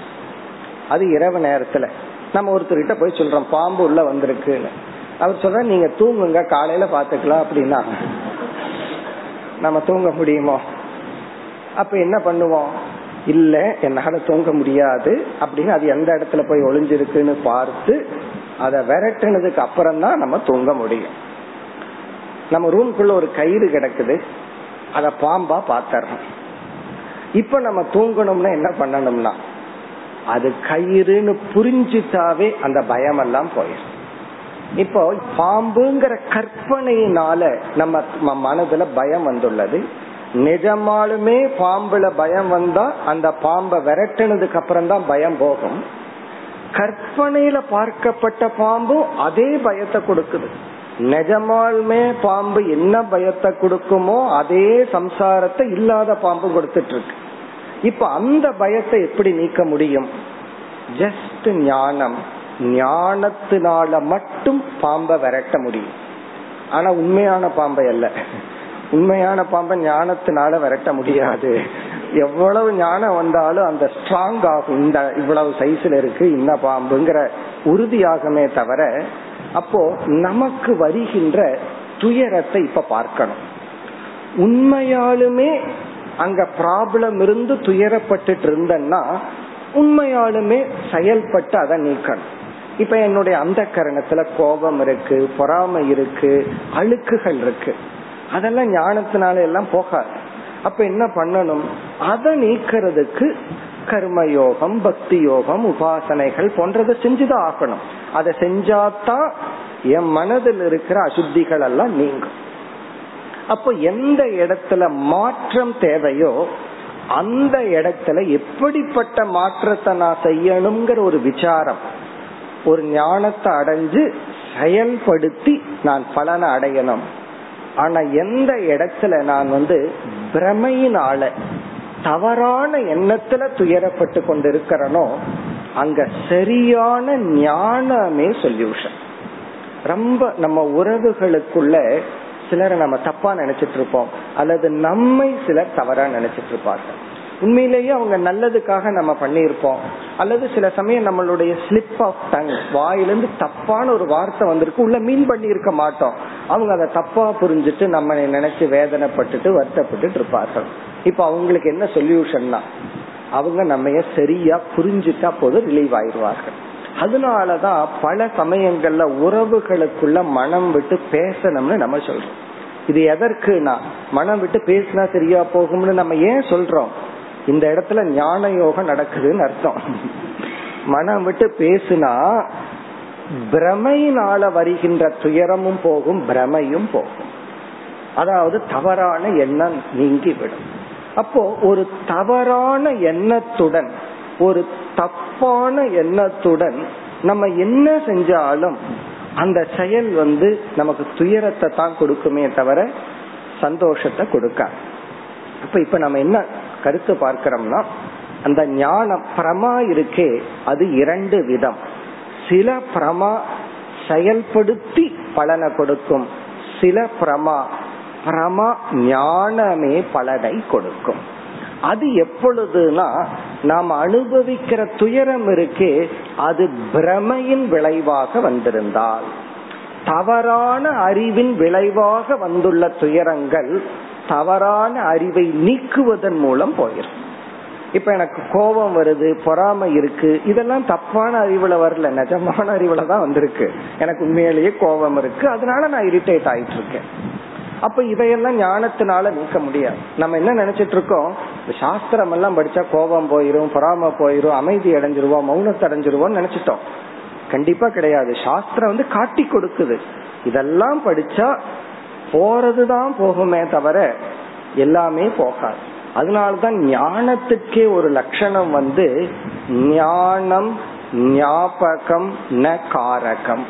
S1: அது இரவு நேரத்துல. நம்ம ஒருத்தர்கிட்ட போய் சொல்றோம் பாம்பு உள்ள வந்திருக்குன்னு. அவர் சொல்ற நீங்க தூங்குங்க காலையில பாத்துக்கலாம் அப்படின்னா. நம்ம தூங்க முடியுமோ? அப்ப என்ன பண்ணுவோம்? இல்ல என்னால தூங்க முடியாது அப்படின்னு அது எந்த இடத்துல போய் ஒளிஞ்சிருக்குன்னு பார்த்து அதை விரட்டுனதுக்கு அப்புறம் தான் நம்ம தூங்க முடியும். நம்ம ரூம்குள்ள ஒரு கயிறு கிடக்குது. அத பாம்பா பாத்துறோம் இப்ப நம்ம தூங்கணும்னா என்ன பண்ணணும்னா அது கயிறுன்னு புரிஞ்சுட்டாவே அந்த பயம் எல்லாம் போயிடும் இப்போ பாம்புங்கிற கற்பனையினால நம்ம மனதுல பயம் வந்துள்ளது. நிஜமாலுமே பாம்புல பயம் வந்தா அந்த பாம்பை விரட்டினதுக்கு அப்புறம் தான் பயம் போகும். கற்பனையில பார்க்கப்பட்ட பாம்பும் அதே பயத்தை கொடுக்குது. நிஜமாலுமே பாம்பு என்ன பயத்தை கொடுக்குமோ அதே சம்சாரத்தை இல்லாத பாம்பு கொடுத்துட்டு இருக்கு இப்ப அந்த பயத்தை எப்படி நீக்க முடியும்? ஜஸ்ட் ஞானம். ஞானத்தினால மட்டும் பாம்பை விரட்ட முடியும். ஆனா உண்மையான பாம்பை அல்ல. உண்மையான பாம்பை ஞானத்தினால விரட்ட முடியாது. எவ்வளவு ஞானம் வந்தாலும் அந்த ஸ்ட்ராங் ஆகும் இந்த இவ்வளவு சைஸ்ல இருக்கு இந்த பாம்புங்கிற உறுதியாகமே தவிர அப்போ நமக்கு வருகின்ற துயரத்தை இப்ப பார்க்கணும். உண்மையாலுமே அங்க ப்ராப்ளம் இருந்து துயரப்பட்டுட்டு இருந்தேன்னா உண்மையாலுமே செயல்பட்டு அதை நீக்கணும். இப்ப என்னுடைய அந்த கரணத்துல கோபம் இருக்கு பொறாமை இருக்கு அழுக்குகள் இருக்கு. அதெல்லாம் ஞானத்தினால எல்லாம் போகாது. அப்ப என்ன பண்ணணும்? அதை நீக்கிறதுக்கு கர்ம யோகம் பக்தி யோகம் உபாசனைகள் போன்றதை செஞ்சுதான் ஆகணும். அதை செஞ்சாதான் என் மனதில் இருக்கிற அசுத்திகள் எல்லாம் நீங்கும். அப்போ எந்த இடத்துல மாற்றம் தேவையோ அந்த இடத்துல எப்படிப்பட்ட மாற்றத்தை நான் செய்யணுங்கிற ஒரு விசாரம் ஒரு ஞானத்தை அடைஞ்சு செயல்படுத்தி நான் பலனை அடையணும். ஆனா எந்த இடத்துல நான் வந்து பிரமையினால தவறான எண்ணத்துல துயரப்பட்டு கொண்டிருக்கிறனோ அங்க சரியான ஞானமே சொல்யூஷன். ரொம்ப நம்ம உறவுகளுக்குள்ள சிலரை நம்ம தப்பா நினைச்சிட்டு இருப்போம் அல்லது நம்மை சிலர் தவறா நினைச்சிட்டு இருப்பார்கள். உண்மையிலேயே அவங்க நல்லதுக்காக நம்ம பண்ணியிருப்போம். அல்லது சில சமயம் நம்மளுடைய ஸ்லிப் ஆஃப் டங் வாயிலிருந்து தப்பான ஒரு வார்த்தை வந்திருக்கு உள்ள மீன் பண்ணி இருக்க மாட்டோம். அவங்க அதை தப்பா புரிஞ்சுட்டு நம்ம நினைச்சு வேதனைப்பட்டுட்டு வருத்தப்பட்டு இருப்பார்கள். இப்ப அவங்களுக்கு என்ன சொல்யூஷன்னா அவங்க நம்ம சரியா புரிஞ்சுட்டா போது ரிலீவ் ஆயிடுவார்கள். அதனாலதான் பல சமயங்கள்ல உறவுகளுக்குள்ள மனம் விட்டு பேசணும்னு நம்ம சொல்றோம். இது எதற்குனா மனம் விட்டு பேசினா சரியா போகும்னு நம்ம ஏன் சொல்றோம்? இந்த இடத்துல ஞான யோகம் நடக்குதுன்னு அர்த்தம். மனம் விட்டு பேசுனா பிரமையினால வருகின்ற துயரமும் போகும் பிரமையும் போகும். அதாவது தவறான எண்ணம் நீங்கி விடும் அப்போ ஒரு தவறான எண்ணத்துடன் ஒரு தப்பான எண்ணத்துடன் நம்ம என்ன செஞ்சாலும் அந்த செயல் வந்து நமக்கு துயரத்தை தான் கொடுக்குமே தவிர சந்தோஷத்தை கொடுக்க அப்ப இப்ப நம்ம என்ன கருத்து பார்க்கிறோம்னா அந்த ஞானம் பிரமா இருக்கே அது இரண்டு விதம். சில பிரமா செயல்படுத்தி பலனை கொடுக்கும். சில பிரமா பிரமா ஞானமே பலனை கொடுக்கும். அது எப்பொழுதுனா நாம் அனுபவிக்கிற துயரம் இருக்கே அது பிரமையின் விளைவாக வந்திருந்தால். தவறான அறிவின் விளைவாக வந்துள்ள துயரங்கள் தவறான அறிவை நீக்குவதன் மூலம் போயிடும் இப்ப எனக்கு கோபம் வருது பொறாமை இருக்கு இதெல்லாம் தப்பான அறிவுல வரல நிஜமான அறிவுல தான் வந்திருக்கு. எனக்கு உண்மையிலேயே கோபம் இருக்கு அதனால நான் இரிட்டேட் ஆயிட்டு இருக்கேன் அப்ப இதையெல்லாம் ஞானத்தினால நீக்க முடியாது. நம்ம என்ன நினைச்சிட்டு இருக்கோம்? சாஸ்திரம் எல்லாம் படிச்சா கோபம் போயிரும் பொறாம போயிரும் அமைதி அடைஞ்சிருவோம் மௌனத்தை அடைஞ்சிருவோம் நினைச்சிட்டோம். கண்டிப்பா கிடையாது. சாஸ்திரம் வந்து காட்டி கொடுக்குது. இதெல்லாம் படிச்சா போறதுதான் போகுமே தவிர எல்லாமே போகாது. அதனால்தான் ஞானத்துக்கே ஒரு லட்சணம் வந்து ஞானம் ஞாபகம் ந காரகம்.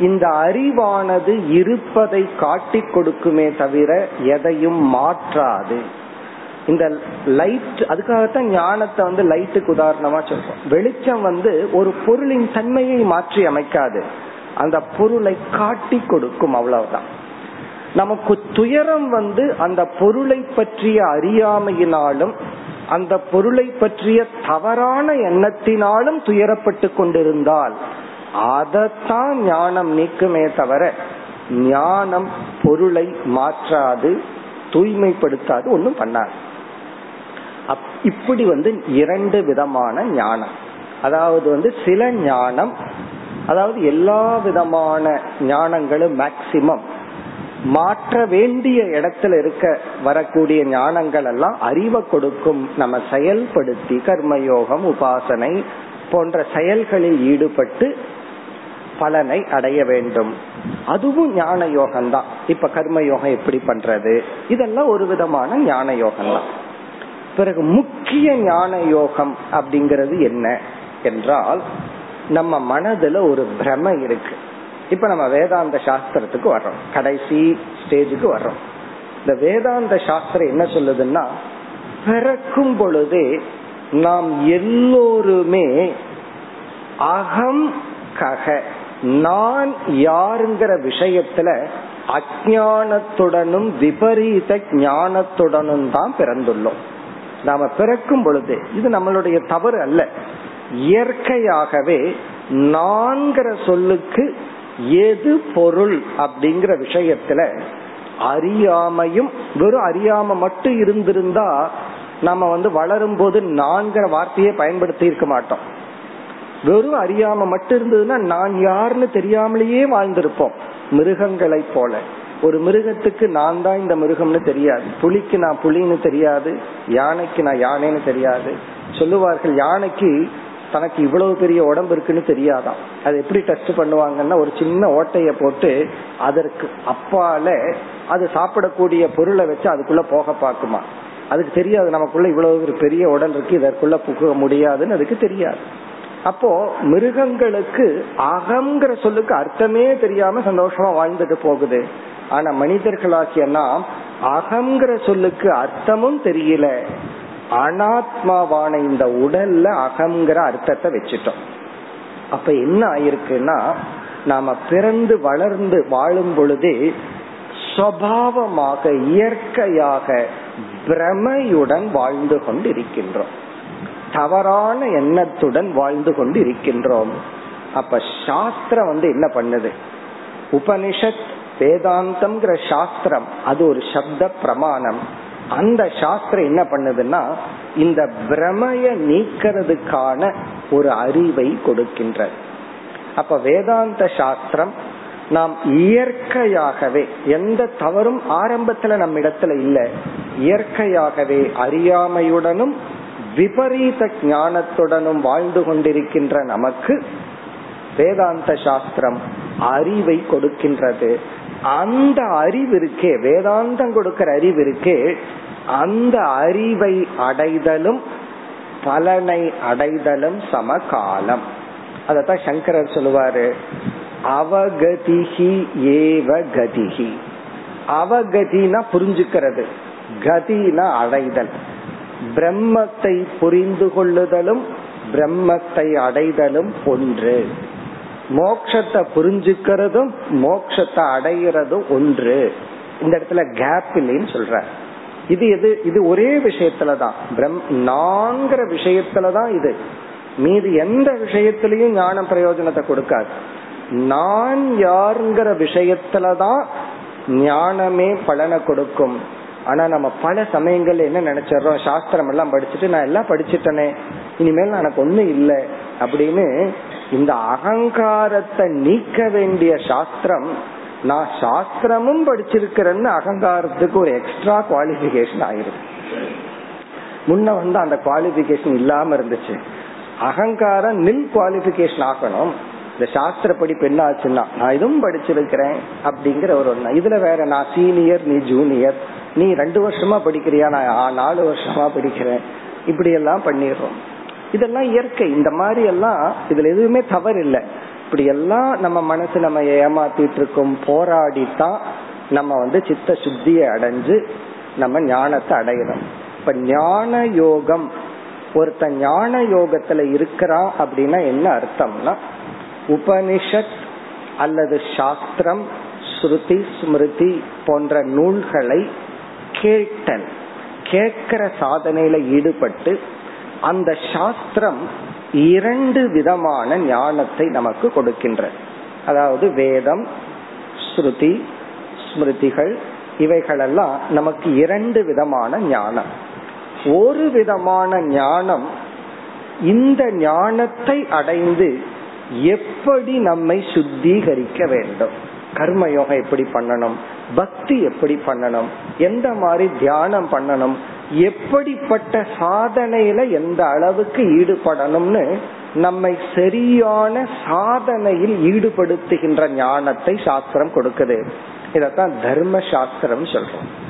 S1: இந்த அறிவானது இருப்பதை காட்டி கொடுக்குமே தவிர எதையும் மாற்றாது. இந்த லைட் அதுக்காகத்தான் ஞானத்தை வந்து லைட்டுக்கு உதாரணமா சொல்றோம். வெளிச்சம் வந்து ஒரு பொருளின் தன்மையை மாற்றி அமைக்காது. அந்த பொருளை காட்டி கொடுக்கும் அவ்வளவுதான். நமக்கு துயரம் வந்து அந்த பொருளை பற்றிய அறியாமையினாலும் அந்த பொருளை பற்றிய தவறான எண்ணத்தினாலும் துயரப்பட்டு கொண்டிருந்தால் அதைத்தான் ஞானம் நீக்குமே தவிர ஞானம் பொருளை மாற்றாது தூய்மைப்படுத்தாது ஒன்றும் பண்ணாது. இப்படி வந்து இரண்டு விதமான ஞானம். அதாவது வந்து சில ஞானம் அதாவது எல்லா விதமான ஞானங்களும் மேக்சிமம் மாற்ற வேண்டிய இடத்துல இருக்க வரக்கூடிய ஞானங்கள் எல்லாம் அறிவை கொடுக்கும். நம்ம செயல்படுத்தி கர்மயோகம் உபாசனை போன்ற செயல்களில் ஈடுபட்டு பலனை அடைய வேண்டும். அதுவும் ஞான யோகம் தான் இப்ப கர்ம யோகம் எப்படி பண்றது? இதெல்லாம் ஒரு விதமான ஞான யோகம் தான் பிறகு முக்கிய ஞான யோகம் அப்படிங்கிறது என்ன? என்றால் நம்ம மனதுல ஒரு பிரம இருக்கு. இப்ப நம்ம வேதாந்த சாஸ்திரத்துக்கு வர்றோம். கடைசி ஸ்டேஜுக்கு வர்றோம். இந்த வேதாந்த சாஸ்திரம் என்ன சொல்லுதுன்னா பிறக்கும் பொழுதே நாம் எல்லோருமே அகம் கக நான் யாருங்கிற விஷயத்துல அஜானத்துடனும் விபரீத ஞானத்துடனும் தான் பிறந்துள்ளோம். நாம பிறக்கும் பொழுது இது நம்மளுடைய தவறு அல்ல. இயற்கையாகவே நான்கிற சொல்லுக்கு எது பொருள் அப்படிங்கிற விஷயத்துல அறியாமையும் வெறும் அறியாம மட்டும் இருந்திருந்தா நம்ம வந்து வளரும் போது நான்கிற வார்த்தையை பயன்படுத்தி இருக்க மாட்டோம். வெறும் அறியாம மட்டும் இருந்ததுன்னா நான் யாருன்னு தெரியாமலேயே வாழ்ந்திருப்போம். மிருகங்களை போல. ஒரு மிருகத்துக்கு நான் தான் இந்த மிருகம்னு தெரியாது. புலிக்கு நான் புலின்னு தெரியாது. யானைக்கு நான் யானைன்னு தெரியாது. சொல்லுவார்கள் யானைக்கு தனக்கு இவ்வளவு பெரிய உடம்பு இருக்குன்னு தெரியாதான் அது எப்படி டெஸ்ட் பண்ணுவாங்கன்னா ஒரு சின்ன ஓட்டைய போட்டு அதற்கு அப்பால அது சாப்பிடக்கூடிய பொருளை வச்சு அதுக்குள்ள போக பார்க்குமா. அதுக்கு தெரியாது நமக்குள்ள இவ்வளவு ஒரு பெரிய உடல் இருக்கு இதற்குள்ள புக முடியாதுன்னு அதுக்கு தெரியாது. அப்போ மிருகங்களுக்கு அகங்கிற சொல்லுக்கு அர்த்தமே தெரியாம சந்தோஷமா வாழ்ந்துட்டு போகுது. ஆனா மனிதர்களாகிய நாம் அகங்கிற சொல்லுக்கு அர்த்தமும் தெரியல. அனாத்மாவான இந்த உடல்ல அகங்கிற அர்த்தத்தை வச்சுட்டோம். அப்ப என்ன ஆயிருக்குன்னா நாம பிறந்து வளர்ந்து வாழும் பொழுது சுவாவமாக இயற்கையாக பிரமையுடன் வாழ்ந்து கொண்டு இருக்கின்றோம் தவறான எண்ணத்துடன் வாழ்ந்து கொண்டு இருக்கின்றோம் அப்ப சாஸ்திரம் வந்து என்ன பண்ணுது? உபனிஷத் வேதாந்தம் சாஸ்திரம் அது ஒரு சப்த பிரமாணம். அந்த சாஸ்திரம் என்ன பண்ணுதுன்னா இந்த பிரமைய நீக்கிறதுக்கான ஒரு அறிவை கொடுக்கின்றது. அப்ப வேதாந்த சாஸ்திரம் நாம் இயற்கையாகவே எந்த தவறும் ஆரம்பத்துல நம்ம இடத்துல இல்ல இயற்கையாகவே அறியாமையுடனும் விபரீத ஞானத்துடனும் வாழ்ந்து கொண்டிருக்கின்ற நமக்கு வேதாந்த சாஸ்திரம் அறிவை கொடுக்கின்றது. அந்த அறிவு இருக்கே வேதாந்தம் கொடுக்கிற அறிவு இருக்கே அந்த அறிவை அடைதலும் பலனை அடைதலும் சமகாலம். அதத்தான் சங்கரர் சொல்லுவாரு அவகதிகி ஏவ கதிகி அவகதினா புரிஞ்சுக்கிறது கதினா அடைதல். பிரம்மத்தை புரிந்து கொள்ளுதலும் பிரம்மத்தை அடைதலும் ஒன்று. மோக்ஷத்தை புரிஞ்சுக்கிறதும் மோக்ஷத்தை அடைகிறதும் ஒன்று. இந்த இடத்துல கேப் இல்லைன்னு சொல்ற. இது எது? இது ஒரே விஷயத்துலதான் பிரம் நான்கிற விஷயத்துலதான் இது. மீது எந்த விஷயத்திலையும் ஞான பிரயோஜனத்தை கொடுக்காது. நான் யாருங்கிற விஷயத்துலதான் ஞானமே பலனை கொடுக்கும். ஆனா நம்ம பல சமயங்கள்ல என்ன நினைச்சிடறோம்? சாஸ்திரம் எல்லாம் படிச்சுட்டு நான் எல்லாம் படிச்சுட்டனே. இனிமேல் எனக்கு ஒண்ணு இல்லை. அப்படின்னு இந்த அகங்காரத்தை நீக்க வேண்டிய சாஸ்திரம் நான் சாஸ்திரமும் படிச்சிருக்கிறேன்னு அகங்காரத்துக்கு ஒரு எக்ஸ்ட்ரா குவாலிபிகேஷன் ஆயிருது முன்ன வந்து அந்த குவாலிபிகேஷன் இல்லாம இருந்துச்சு. அகங்காரம் நில் குவாலிபிகேஷன் ஆகணும். இந்த சாஸ்திர படிப்பு என்ன ஆச்சுன்னா நான் இதுவும் படிச்சிருக்கிறேன் அப்படிங்கிற ஒரு ஒண்ணு. இதுல வேற நான் சீனியர் நீ ஜூனியர் நீ ரெண்டு வருஷமா படிக்கிறியா? நான் நாலு வருஷமா படிக்கிறேன். இப்படி எல்லாம் பண்ணிடுறோம். இதெல்லாம் இயற்கை. இந்த மாதிரி எல்லாம் இதுல எதுவுமே தவறு இல்லை இப்படி எல்லாம் நம்ம மனசு நம்ம ஏமாத்திட்டு இருக்கோம் போராடித்தான் நம்ம வந்து சித்த சுத்தியை அடைஞ்சு நம்ம ஞானத்தை அடையணும். இப்ப ஞான யோகம் ஒருத்த ஞான யோகத்துல இருக்கிறான் அப்படின்னா என்ன அர்த்தம்னா உபனிஷத் அல்லது சாஸ்திரம் ஸ்ருதி ஸ்மிருதி போன்ற நூல்களை கேட்டல் கேட்கிற சாதனையில ஈடுபட்டு அந்த சாஸ்திரம் இரண்டு விதமான ஞானத்தை நமக்கு கொடுக்கின்ற. அதாவது வேதம் ஸ்ருதி ஸ்மிருதிகள் இவைகளெல்லாம் நமக்கு இரண்டு விதமான ஞானம். ஒரு விதமான ஞானம் இந்த ஞானத்தை அடைந்து எப்படி நம்மை சுத்திகரிக்க வேண்டும்? கர்மயோகம் எப்படி பண்ணணும்? பக்தி எப்படி பண்ணணும்? எந்த மாதிரி தியானம் பண்ணணும்? எப்படிப்பட்ட சாதனையில எந்த அளவுக்கு ஈடுபடணும்னு நம்மை சரியான சாதனையில் ஈடுபடுத்துகின்ற ஞானத்தை சாஸ்திரம் கொடுக்குது. இதத்தான் தர்ம சாஸ்திரம் சொல்றோம்.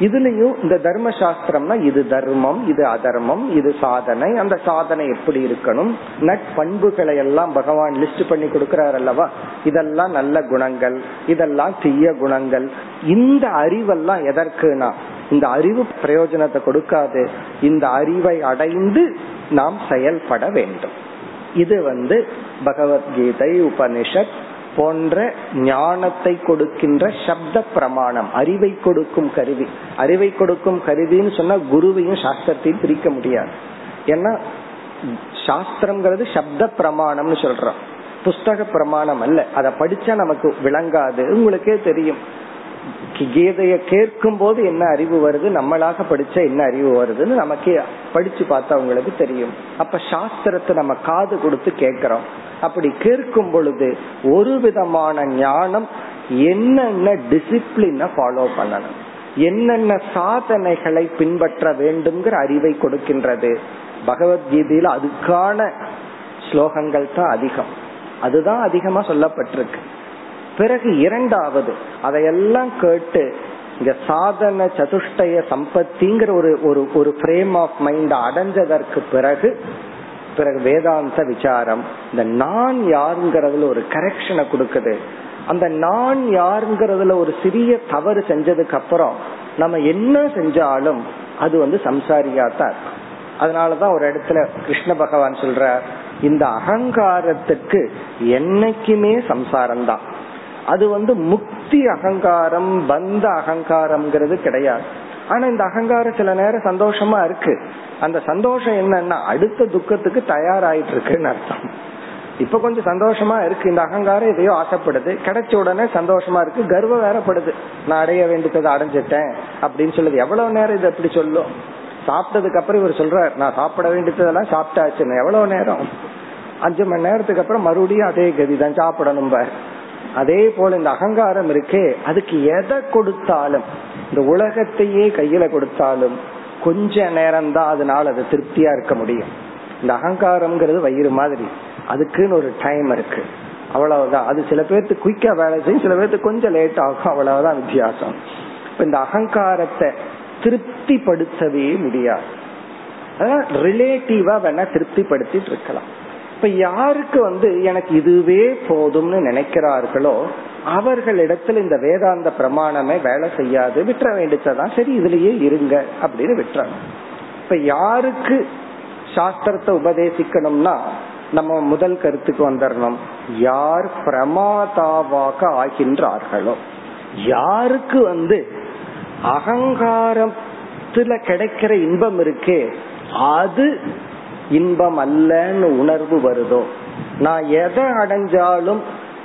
S1: இதுலயும் இந்த தர்ம சாஸ்திரம்னா இது தர்மம் இது அதர்மம் இது சாதனை. அந்த சாதனை எப்படி இருக்கணும்? நட்பண்புகளை எல்லாம் பகவான் லிஸ்ட் பண்ணி கொடுக்கிறார் அல்லவா? இதெல்லாம் நல்ல குணங்கள் இதெல்லாம் தீய குணங்கள். இந்த அறிவெல்லாம் எதற்குனா இந்த அறிவு பிரயோஜனத்தை கொடுக்காது. இந்த அறிவை அடைந்து நாம் செயல்பட வேண்டும். இது வந்து பகவத்கீதை உபனிஷத் போன்ற ஞானத்தை கொடுக்கின்ற சப்த பிரமாணம் அறிவை கொடுக்கும் கருவி. அறிவை கொடுக்கும் கருவின்னு சொன்னா குருவையும் சாஸ்திரத்தையும் பிரிக்க முடியாது. ஏன்னா சாஸ்திரம்ங்கிறது சப்த பிரமாணம்னு சொல்றோம். புஸ்தக பிரமாணம் அல்ல. அதை படிச்சா நமக்கு விளங்காது. உங்களுக்கே தெரியும். கீதைய கேட்கும் போது என்ன அறிவு வருது? நம்மளாக படிச்ச என்ன அறிவு வருதுன்னு நமக்கே படிச்சு பார்த்தா உங்களுக்கு தெரியும். அப்ப சாஸ்திரத்தை நம்ம காது கொடுத்து கேட்கிறோம். அப்படி கேட்கும் பொழுது ஒரு விதமான ஞானம் என்னென்ன டிசிப்ளின ஃபாலோ பண்ணணும்? என்னென்ன சாதனைகளை பின்பற்ற வேண்டும்ங்கிற அறிவை கொடுக்கின்றது. பகவத்கீதையில அதுக்கான ஸ்லோகங்கள் தான் அதிகம். அதுதான் அதிகமா சொல்லப்பட்டிருக்கு. பிறகு இரண்டாவது அதையெல்லாம் கேட்டு இங்க சாதன சதுஷ்டய சம்பத்திங்கிற ஒரு ஒரு ஒரு ஃப்ரேம் ஆஃப் மைண்ட் அடைஞ்சதற்கு பிறகு பிறகு வேதாந்த விசாரம். இந்த நான் யாருங்கிறதுல ஒரு கரெக்ஷனை கொடுக்குது. அந்த நான் யாருங்கிறதுல ஒரு சிறிய தவறு செஞ்சதுக்கு அப்புறம் நம்ம என்ன செஞ்சாலும் அது வந்து சம்சாரியா தான் இருக்கும். அதனாலதான் ஒரு இடத்துல கிருஷ்ண பகவான் சொல்ற இந்த அகங்காரத்துக்கு என்னைக்குமே சம்சாரம் தான். அது வந்து முக்தி அகங்காரம் பந்த அகங்காரம்ங்கிறது கிடையாது. ஆனா இந்த அகங்காரம் சில நேரம் சந்தோஷமா இருக்கு. அந்த சந்தோஷம் என்னன்னா அடுத்த துக்கத்துக்கு தயாராயிட்டு இருக்குன்னு அர்த்தம். இப்ப கொஞ்சம் சந்தோஷமா இருக்கு இந்த அகங்காரம் எதையோ ஆசைப்படுது கிடைச்ச உடனே சந்தோஷமா இருக்கு கர்வம் வேறப்படுது நான் அடைய வேண்டியதை அடைஞ்சிட்டேன் அப்படின்னு சொல்லுது. எவ்வளவு நேரம் இது அப்படி சொல்லும்? சாப்பிட்டதுக்கு அப்புறம் இவர் சொல்றாரு நான் சாப்பிட வேண்டியதெல்லாம் சாப்பிட்டாச்சுன்னு. எவ்வளவு நேரம்? அஞ்சு மணி நேரத்துக்கு அப்புறம் மறுபடியும் அதே கதி தான் சாப்பிடணும் அதே போல இந்த அகங்காரம் இருக்கே அதுக்கு எதை கொடுத்தாலும் இந்த உலகத்தையே கையில கொடுத்தாலும் கொஞ்ச நேரம் தான் அதனால அது திருப்தியா இருக்க முடியும். இந்த அகங்காரம்ங்கிறது வயிறு மாதிரி. அதுக்குன்னு ஒரு டைம் இருக்கு. அவ்வளவுதான். அது சில பேர்த்து குயிக்கா வேலை செய்யும். சில பேர்த்து கொஞ்சம் லேட் ஆகும். அவ்வளவுதான் வித்தியாசம். இந்த அகங்காரத்தை திருப்திப்படுத்தவே முடியாது. அதான் ரிலேட்டிவா வேணா திருப்திப்படுத்திட்டு இருக்கலாம். இப்ப யாருக்கு வந்து எனக்கு இதுவே போதும்னு நினைக்கிறார்களோ அவர்களிடத்துல இந்த வேதாந்த பிரமாணமே வேலை செய்யாது விட்டுற வேண்டியதான் சரி இதுலயே இருங்க அப்படின்னு விட்டுறாங்க. இப்ப யாருக்கு சாஸ்திரத்தை உபதேசிக்கணும்னா நம்ம முதல் கருத்துக்கு வந்துடணும் யார் பிரமாதாவாக ஆகின்றார்களோ. யாருக்கு வந்து அகங்காரத்துல கிடைக்கிற இன்பம் இருக்கே அது இன்பம் அல்லன்னு உணர்வு வருதோ? நான் எதை அடைஞ்சாலும்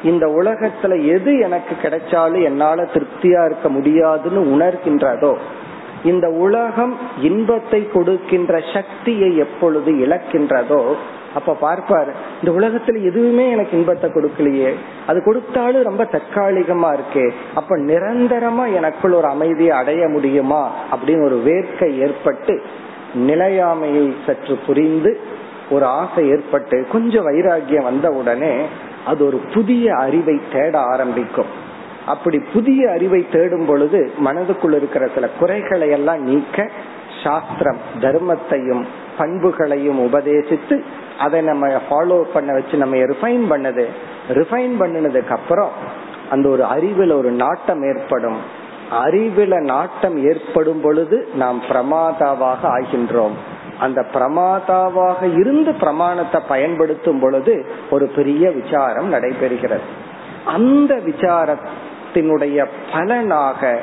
S1: இந்த உலகத்துல எது எனக்கு கிடைச்சாலும் என்னால திருப்தியா இருக்க முடியாதுன்னு உணர்கின்றதோ? இந்த உலகம் இன்பத்தை கொடுக்கின்ற சக்தியை எப்பொழுது இழக்கின்றதோ? அப்ப பார்ப்பாரு இந்த உலகத்துல எதுவுமே எனக்கு இன்பத்தை கொடுக்கலையே. அது கொடுத்தாலும் ரொம்ப தற்காலிகமா இருக்கே. அப்ப நிரந்தரமா எனக்குள் ஒரு அமைதியை அடைய முடியுமா? அப்படின்னு ஒரு வேர்க்கை ஏற்பட்டு நிலையாமையை சற்று புரிந்து ஒரு ஆசை ஏற்பட்டு கொஞ்சம் வைராகியம் வந்த உடனே அது ஒரு புதிய அறிவை தேட ஆரம்பிக்கும். அப்படி புதிய அறிவை தேடும் பொழுது மனதுக்குள் இருக்கிற சில குறைகளை எல்லாம் நீக்க சாஸ்திரம் தர்மத்தையும் பண்புகளையும் உபதேசித்து அதை நம்ம ஃபாலோ பண்ண வச்சு நம்ம ரிஃபைன் பண்ணது. ரிஃபைன் பண்ணினதுக்கு அப்புறம் அந்த ஒரு அறிவில் ஒரு நாட்டம் ஏற்படும். அறிவில நாட்டம் ஏற்படும் பொழுது நாம் பிரமாதாவாக ஆகின்றோம். அந்த பிரமாதாவாக இருந்து பிரமாணத்தை பயன்படுத்தும் பொழுது ஒரு பெரிய விசாரம் நடைபெறுகிறது. அந்த விசாரத்தினுடைய பலனாக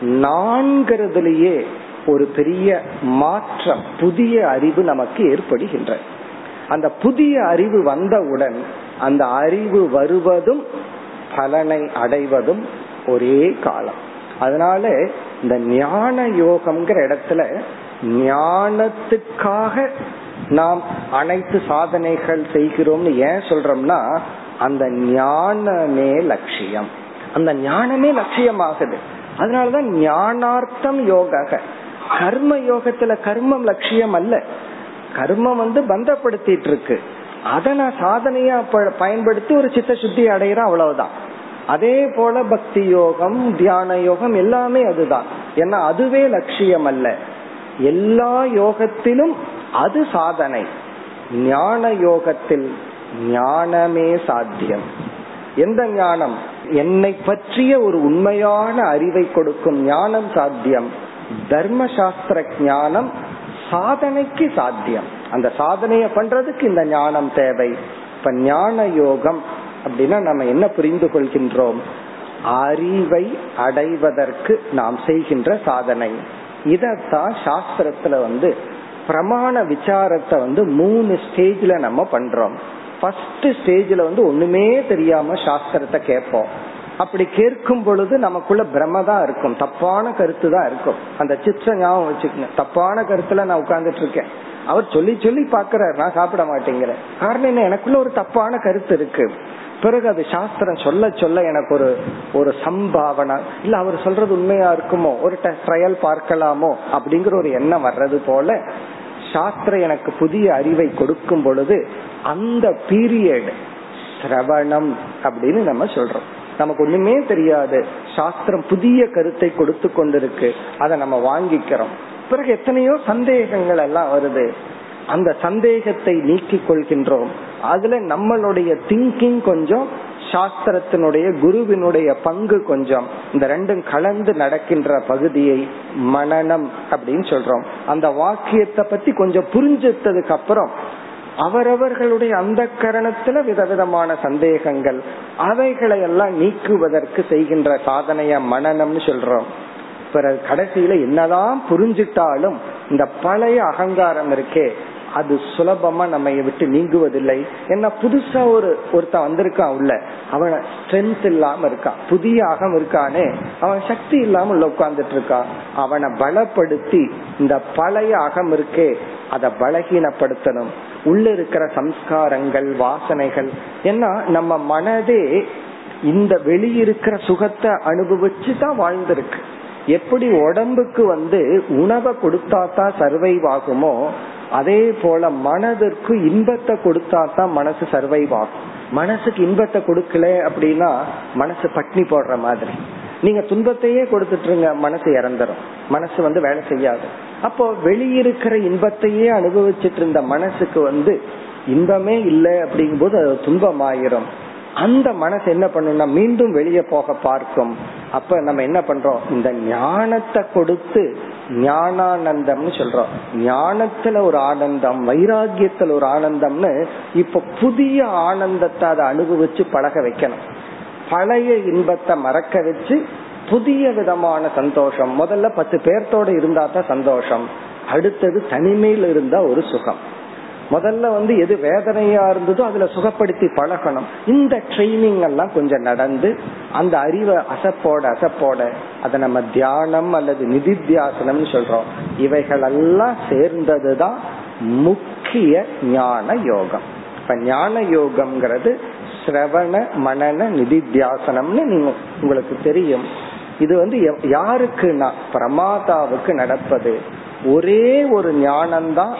S1: நான்கிறதுலேயே ஒரு பெரிய மாற்றம் புதிய அறிவு நமக்கு ஏற்படுகின்ற அந்த புதிய அறிவு வந்தவுடன் அந்த அறிவு வருவதும் பலனை அடைவதும் ஒரே காலம். அதனால இந்த ஞான யோகம்ங்கிற இடத்துல ஞானத்துக்காக நாம் அனைத்து சாதனைகள் செய்கிறோம்னு ஏன் சொல்றோம்னா அந்த ஞானமே லட்சியம். அந்த ஞானமே லட்சியமாகுது. அதனாலதான் ஞானார்த்தம் யோக கர்ம யோகத்துல கர்மம் லட்சியம் அல்ல. கர்மம் வந்து பந்தப்படுத்திட்டு இருக்கு. அதை நான் சாதனையா பயன்படுத்தி ஒரு சித்த சுத்தி அடையிறேன் அவ்வளவுதான். அதே போல பக்தி யோகம் தியான யோகம் எல்லாமே அதுதான். ஏன்னா அதுவே லட்சியம் அல்ல எல்லா யோகத்திலும் அது சாதனை. ஞான யோகத்தில் ஞானமே சாத்தியம். எந்த ஞானம்? என்னை பற்றிய ஒரு உண்மையான அறிவை கொடுக்கும் ஞானம் சாத்தியம். தர்ம சாஸ்திர ஞானம் சாதனைக்கு சாத்தியம். அந்த சாதனையை பண்றதுக்கு இந்த ஞானம் தேவை. இப்ப ஞான யோகம் அப்படின்னா நம்ம என்ன புரிந்து கொள்கின்றோம்? அறிவை அடைவதற்கு நாம் செய்கின்ற சாதனை. இதத்தான் சாஸ்திரத்துல வந்து பிரமாண விசாரத்தை வந்து மூணு ஸ்டேஜ்ல நம்ம பண்றோம். ஃபர்ஸ்ட் ஸ்டேஜ்ல வந்து ஒண்ணுமே தெரியாம சாஸ்திரத்தை கேட்போம். அப்படி கேட்கும் பொழுது நமக்குள்ள பிரம தான் இருக்கும். தப்பான கருத்து தான் இருக்கும். அந்த சிச்ச ஞாபகம் வச்சுக்கோங்க. தப்பான கருத்துல நான் உட்கார்ந்துட்டு இருக்கேன். அவர் சொல்லி சொல்லி பாக்குறாரு நான் சாப்பிட மாட்டேங்கிறேன். காரணம் என்ன? எனக்குள்ள ஒரு தப்பான கருத்து இருக்கு. பிறகு அது சாஸ்திரம் சொல்ல சொல்ல எனக்கு ஒரு ஒரு சம்பாவனை இல்ல அவர் சொல்றது உண்மையா இருக்குமோ ஒரு ட்ரையல் பார்க்கலாமோ அப்படிங்கிற ஒரு எண்ணம் வர்றது போல சாஸ்திரம் எனக்கு புதிய அறிவை கொடுக்கும் பொழுது அந்த பீரியட் சிரவணம் அப்படின்னு நம்ம சொல்றோம். நமக்கு ஒண்ணுமே தெரியாது. சாஸ்திரம் புதிய கருத்தை கொடுத்து கொண்டிருக்கு. அதை நம்ம வாங்கிக்கிறோம். பிறகு எத்தனையோ சந்தேகங்கள் எல்லாம் வருது. அந்த சந்தேகத்தை நீக்கிக் கொள்கின்றோம். அதுல நம்மளுடைய திங்கிங் கொஞ்சம் சாஸ்திரத்தினுடைய குருவினுடைய பங்கு கொஞ்சம். இந்த ரெண்டும் கலந்து நடக்கின்ற பகுதியை மனநம் அப்படின்னு சொல்றோம். அந்த வாக்கியத்தை பத்தி கொஞ்சம் புரிஞ்சதுக்கு அப்புறம் அவரவர்களுடைய அந்த கரணத்துல விதவிதமான சந்தேகங்கள் அவைகளை எல்லாம் நீக்குவதற்கு செய்கின்ற சாதனைய மனநம்னு சொல்றோம். பிறகு கடைசியில என்னதான் புரிஞ்சிட்டாலும் இந்த பழைய அகங்காரம் இருக்கே அது சுலபமா நம்ம விட்டு நீங்குவதில்லை. என்ன புதுசா ஒரு ஒருத்தன் வந்திருக்கான் உள்ள. அவன் ஸ்ட்ரென்த் இல்லாம இருக்கான். புதிய அகம் இருக்கானே. அவன் சக்தி இல்லாம உள்ள உட்கார்ந்துட்டு இருக்கான். அவனை பலப்படுத்தி இந்த பழைய அகம் இருக்கே அதை பலகீனப்படுத்தணும். உள்ள இருக்கிற சம்ஸ்காரங்கள் வாசனைகள் ஏன்னா நம்ம மனதே இந்த வெளியிருக்கிற சுகத்தை அனுபவிச்சு தான் வாழ்ந்திருக்கு. எப்படி உடம்புக்கு வந்து உணவை கொடுத்தா தான் சர்வைவ் ஆகுமோ அதே போல மனதிற்கு இன்பத்தை கொடுத்தா தான் மனசு சர்வைவ் ஆகும். மனசுக்கு இன்பத்தை கொடுக்கல அப்படின்னா மனசு பட்னி போடுற மாதிரி. நீங்க துன்பத்தையே கொடுத்துட்டுருங்க மனசு இறந்துரும். மனசு வந்து வேலை செய்யாது. அப்போ வெளியிருக்கிற இன்பத்தையே அனுபவிச்சுட்டு இருந்த மனசுக்கு வந்து இன்பமே இல்லை அப்படிங்கும்போது அது துன்பமாயிரும். அந்த மனசு என்ன பண்ணும்னா மீண்டும் வெளியே போக பார்க்கும். அப்ப நம்ம என்ன பண்றோம்? இந்த ஞானத்தை கொடுத்து ஞானானந்தம்னு சொல்றோம். ஞானத்துல ஒரு ஆனந்தம் வைராகியத்துல ஒரு ஆனந்தம்னு இப்ப புதிய ஆனந்தத்தை அதை அனுபவிச்சு பழக வைக்கணும். பழைய இன்பத்தை மறக்க வச்சு புதிய விதமான சந்தோஷம். முதல்ல பத்து பேர்த்தோட இருந்தா தான் சந்தோஷம். அடுத்தது தனிமையில் இருந்தா ஒரு சுகம். முதல்ல வந்து எது வேதனையா இருந்ததோ அதுல சுகப்படுத்தி பழகணும். இந்த ட்ரைனிங் எல்லாம் கொஞ்சம் நடந்து அந்த அறிவை அசப்போட அசப்போட அதை நம்ம தியானம் அல்லது நிதித்தியாசனம்னு சொல்றோம். இவைகள் எல்லாம் சேர்ந்ததுதான் முக்கிய ஞான யோகம். இப்ப ஞான யோகம்ங்கிறது சிரவண மனன நிதித்தியாசனம்னு நீங்க உங்களுக்கு தெரியும். இது வந்து யாருக்குன்னா பிரமாதாவுக்கு நடப்பது. ஒரே ஒரு ஞானம்தான்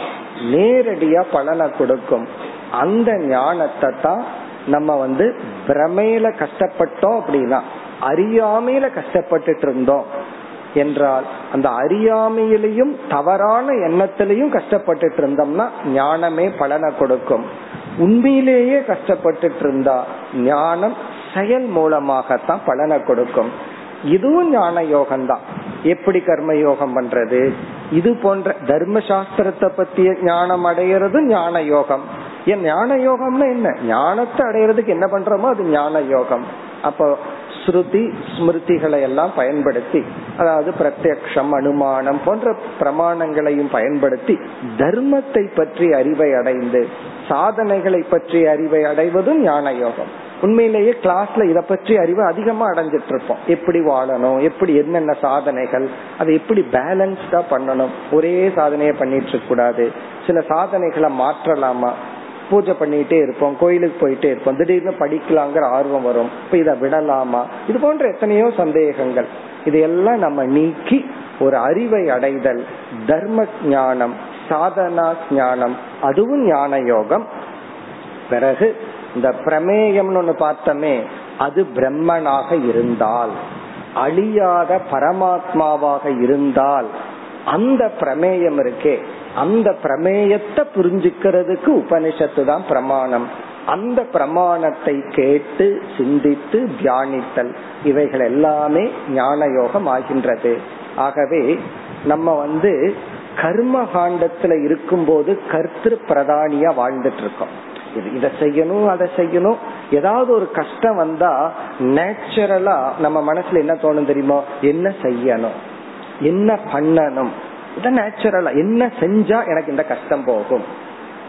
S1: நேரடியா பலனை கொடுக்கும். அந்த ஞானத்தை தான் நம்ம வந்து பிரமையில கஷ்டப்பட்டோம் அப்படின்னா அறியாமையில கஷ்டப்பட்டுட்டு இருந்தோம் என்றால் அந்த அறியாமையிலையும் தவறான எண்ணத்திலையும் கஷ்டப்பட்டுட்டு இருந்தோம்னா ஞானமே பலனை கொடுக்கும். உண்மையிலேயே கஷ்டப்பட்டுட்டு இருந்தா ஞானம் செயல் மூலமாகத்தான் பலனை கொடுக்கும். இதுவும் ஞான யோகம் தான் எப்படி கர்ம யோகம் பண்றது? இது போன்ற தர்ம சாஸ்திரத்தை பத்திய ஞானம் அடையிறது ஞான யோகம் ஏன் ஞான யோகம்னா என்ன? ஞானத்தை அடையிறதுக்கு என்ன பண்றோமோ அது ஞான யோகம் அப்போ ஸ்ருதி ஸ்மிருதிகளை எல்லாம் பயன்படுத்தி அதாவது பிரத்யக்ஷம் அனுமானம் போன்ற பிரமாணங்களையும் பயன்படுத்தி தர்மத்தை பற்றி அறிவை அடைந்து சாதனைகளை பற்றி அறிவை அடைவதும் ஞான யோகம் உண்மையிலேயே கிளாஸ்ல இத பற்றி அறிவு அதிகமா அடைஞ்சிட்டு இருப்போம் எப்படி வாழணும் எப்படி என்னென்ன சாதனைகள் அதை எப்படி பேலன்ஸ்டா பண்ணணும். ஒரே சாதனையை பண்ணிட்டு இருக்க கூடாது சில சாதனைகளை மாற்றலாமா? பூஜை பண்ணிட்டே இருப்போம் கோயிலுக்கு போயிட்டே இருப்போம். திடீர்னு படிக்கலாங்கிற ஆர்வம் வரும். இப்ப இதை விடலாமா? இது போன்ற எத்தனையோ சந்தேகங்கள். இதையெல்லாம் நம்ம நீக்கி ஒரு அறிவை அடைதல் தர்ம ஞானம் சாதனா ஞானம் அதுவும் ஞான யோகம். பிறகு இந்த பிரமேயம்னு ஒண்ணு பார்த்தோமே அது பிரம்மனாக இருந்தால் அழியாத பரமாத்மாவாக இருந்தால் அந்த பிரமேயம் இருக்கே. அந்த பிரமேயத்தை புரிஞ்சுக்கிறதுக்கு உபனிஷத்து தான் பிரமாணம். அந்த பிரமாணத்தை கேட்டு சிந்தித்து தியானித்தல் இவைகள் எல்லாமே ஞான யோகம் ஆகின்றது. ஆகவே நம்ம வந்து கர்ம காண்டத்துல இருக்கும்போது கர்த்திரு பிரதானியா வாழ்ந்துட்டு இருக்கோம். இதை செய்யணும் அதை செய்யணும். ஏதாவது ஒரு கஷ்டம் வந்தா நேச்சுரலா நம்ம மனசுல என்ன தோணும் தெரியுமோ? என்ன செய்யணும்? என்ன பண்ணணும்? இதை நேச்சுரலா என்ன செஞ்சா எனக்கு இந்த கஷ்டம் போகும்?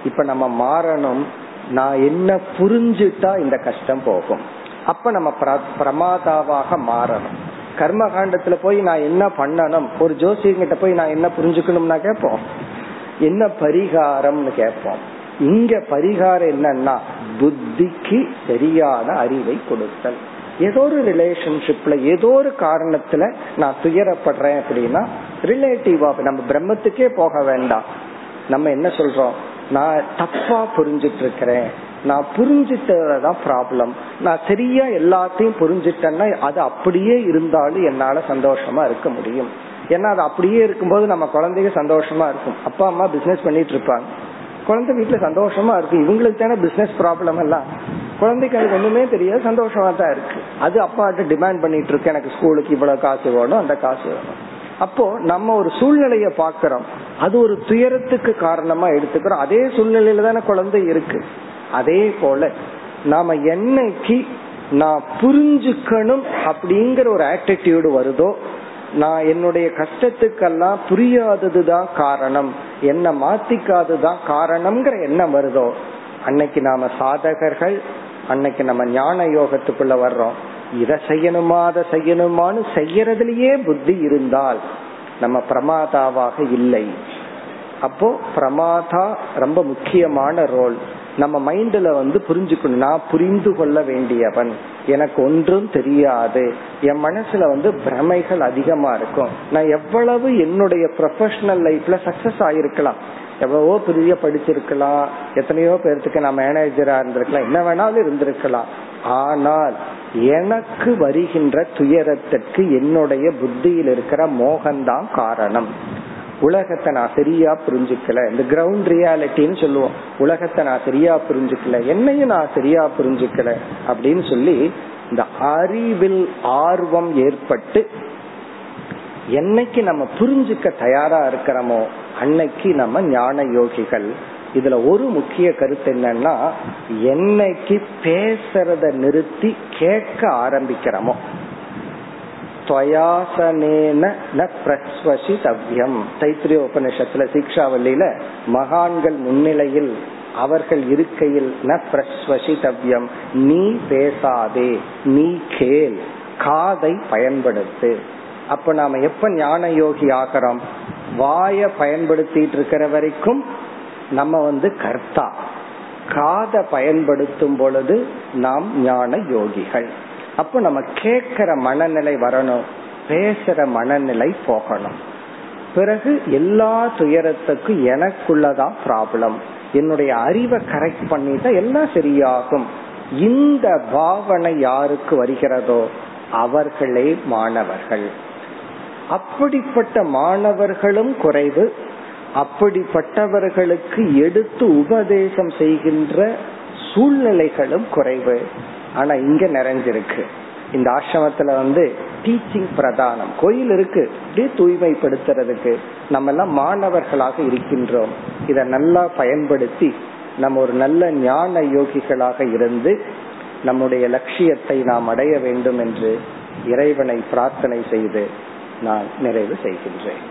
S1: இப்ப நம்ம மாறணும் நான் என்ன புரிஞ்சுட்டா இந்த கஷ்டம் போகும்? அப்ப நம்ம பிரமாதாவாக மாறணும். கர்ம காண்டத்துல போய் நான் என்ன பண்ணணும்? ஒரு ஜோசியங்கிட்ட போய் நான் என்ன புரிஞ்சுக்கணும்னா கேட்போம்? என்ன பரிகாரம்னு கேட்போம்? இங்க பரிகாரம் என்னன்னா புத்திக்கு சரியான அறிவை கொடுத்தல். ஏதோ ஒரு ரிலேஷன்ஷிப்ல ஏதோ ஒரு காரணத்துல நான் துயரப்படுறேன் அப்படின்னா ரிலேட்டிவா நம்ம பிரம்மத்துக்கே போக வேண்டாம். நம்ம என்ன சொல்றோம்? நான் தப்பா புரிஞ்சிட்டு இருக்கிறேன் நான் புரிஞ்சிட்டதான் ப்ராப்ளம் நான் சரியா எல்லாத்தையும் புரிஞ்சிட்டேன்னா அது அப்படியே இருந்தாலும் என்னால சந்தோஷமா இருக்க முடியும். ஏன்னா அது அப்படியே இருக்கும்போது நம்ம குழந்தைங்க சந்தோஷமா இருக்கும். அப்பா அம்மா பிசினஸ் பண்ணிட்டு இருப்பாங்க குழந்தை வீட்டுல சந்தோஷமா இருக்கு. இவங்களுக்கு தானே பிசினஸ் ப்ராப்ளம் எல்லாம். குழந்தைக்கு எனக்கு ஒண்ணுமே தெரியாது சந்தோஷமா தான் இருக்கு. அது அப்பாட்ட டிமாண்ட் பண்ணிட்டு இருக்கு. எனக்கு ஸ்கூலுக்கு இவ்வளவு காசு வேணும் அந்த காசு வேணும். அப்போ நம்ம ஒரு சூழ்நிலைய பாக்கிறோம் அது ஒரு துயரத்துக்கு காரணமா எடுத்துக்கிறோம். அதே சூழ்நிலையில தானே குழந்தை இருக்கு. அதே போல நாம என்னைக்கு நான் புரிஞ்சுக்கணும் அப்படிங்கிற ஒரு ஆட்டிடியூடு வருதோ நான் என்னுடைய கஷ்டத்துக்கெல்லாம் புரியாததுதான் காரணம். என்ன மாத்திக்காததுதான் காரணம்ங்கிற எண்ணம் வருதோ? அன்னைக்கு நாம சாதகர்கள் அன்னைக்கு நம்ம ஞான யோகத்துக்குள்ள வர்றோம். இத செய்யணுமா அதை செய்யணுமான்னு செய்யறதுலயே புத்தி இருந்தால் நம்ம பிரமாதாவாக இல்லை. அப்போ பிரமாதா ரொம்ப முக்கியமான ரோல். நம்ம மைண்ட்ல வந்து புரிஞ்சுக்கணும். நான் புரிந்து கொள்ள வேண்டியவன். எனக்கு ஒன்றும் தெரியாது. என் மனசுல வந்து பிரமைகள் அதிகமா இருக்கும். நான் எவ்வளவு என்னுடைய ப்ரொஃபஷனல் லைஃப்ல சக்சஸ் ஆயிருக்கலாம். எவ்வளவோ பெரிய படிச்சிருக்கலாம். எத்தனையோ பேர்த்துக்கு நான் மேனேஜரா இருந்திருக்கலாம். என்ன வேணாலும் இருந்திருக்கலாம். ஆனால் எனக்கு வருகின்ற துயரத்திற்கு என்னுடைய புத்தியில் இருக்கிற மோகம்தான் காரணம். உலகத்தை நான் சரியா புரிஞ்சுக்கல. இந்த கிரவுண்ட் ரியாலிட்டின்னு சொல்லுவோம். உலகத்தை நான் சரியா புரிஞ்சுக்கல. என்னையும் நான் சரியா புரிஞ்சுக்கல அப்படின்னு சொல்லி இந்த அறிவில் ஆர்வம் ஏற்பட்டு என்னைக்கு நம்ம புரிஞ்சுக்க தயாரா இருக்கிறோமோ அன்னைக்கு நம்ம ஞான யோகிகள். இதுல ஒரு முக்கிய கருத்து என்னன்னா என்னைக்கு பேசுறத நிறுத்தி கேட்க ஆரம்பிக்கிறோமோ. ஸ்வயாசனேன ந பிரஸ்வசி தவ்யம். தைத்திரிய உபநிஷத்துல சீக்ஷாவல்லியில மகான்கள் முன்னிலையில் அவர்கள் இருக்கையில் ந பிரஸ்வசி தவ்யம். நீ பேசாதே நீ கேள் காதை பயன்படுத்து. அப்ப நாம எப்ப ஞான யோகி ஆகிறோம்? வாய பயன்படுத்திட்டு இருக்கிற வரைக்கும் நம்ம வந்து கர்த்தா. காதை பயன்படுத்தும் பொழுது நாம் ஞான யோகிகள் அப்ப நம்ம கேட்கிற மனநிலை வரணும் பேசுற மனநிலை போகணும். பிறகு எல்லா துயரத்துக்கும் எனக்குள்ளதான் ப்ராப்ளம் என்னுடைய அறிவை கரெக்ட் பண்ணிட்டா எல்லாம் சரியாகும். இந்த பாவனை யாருக்கு வருகிறதோ அவர்களே மாணவர்கள். அப்படிப்பட்ட மாணவர்களும் குறைவு. அப்படிப்பட்டவர்களுக்கு எடுத்து உபதேசம் செய்கின்ற சூழ்நிலைகளும் குறைவு. ஆனா இங்க நிறைஞ்சிருக்கு. இந்த ஆசிரமத்துல வந்து டீச்சிங் பிரதானம். கோயில் இருக்கு. அப்படியே தூய்மைப்படுத்துறதுக்கு நம்ம எல்லாம் மாணவர்களாக இருக்கின்றோம். இதை நல்லா பயன்படுத்தி நம்ம ஒரு நல்ல ஞான யோகிகளாக இருந்து நம்முடைய லட்சியத்தை நாம் அடைய வேண்டும் என்று இறைவனை பிரார்த்தனை செய்து நான் நிறைவு செய்கின்றேன்.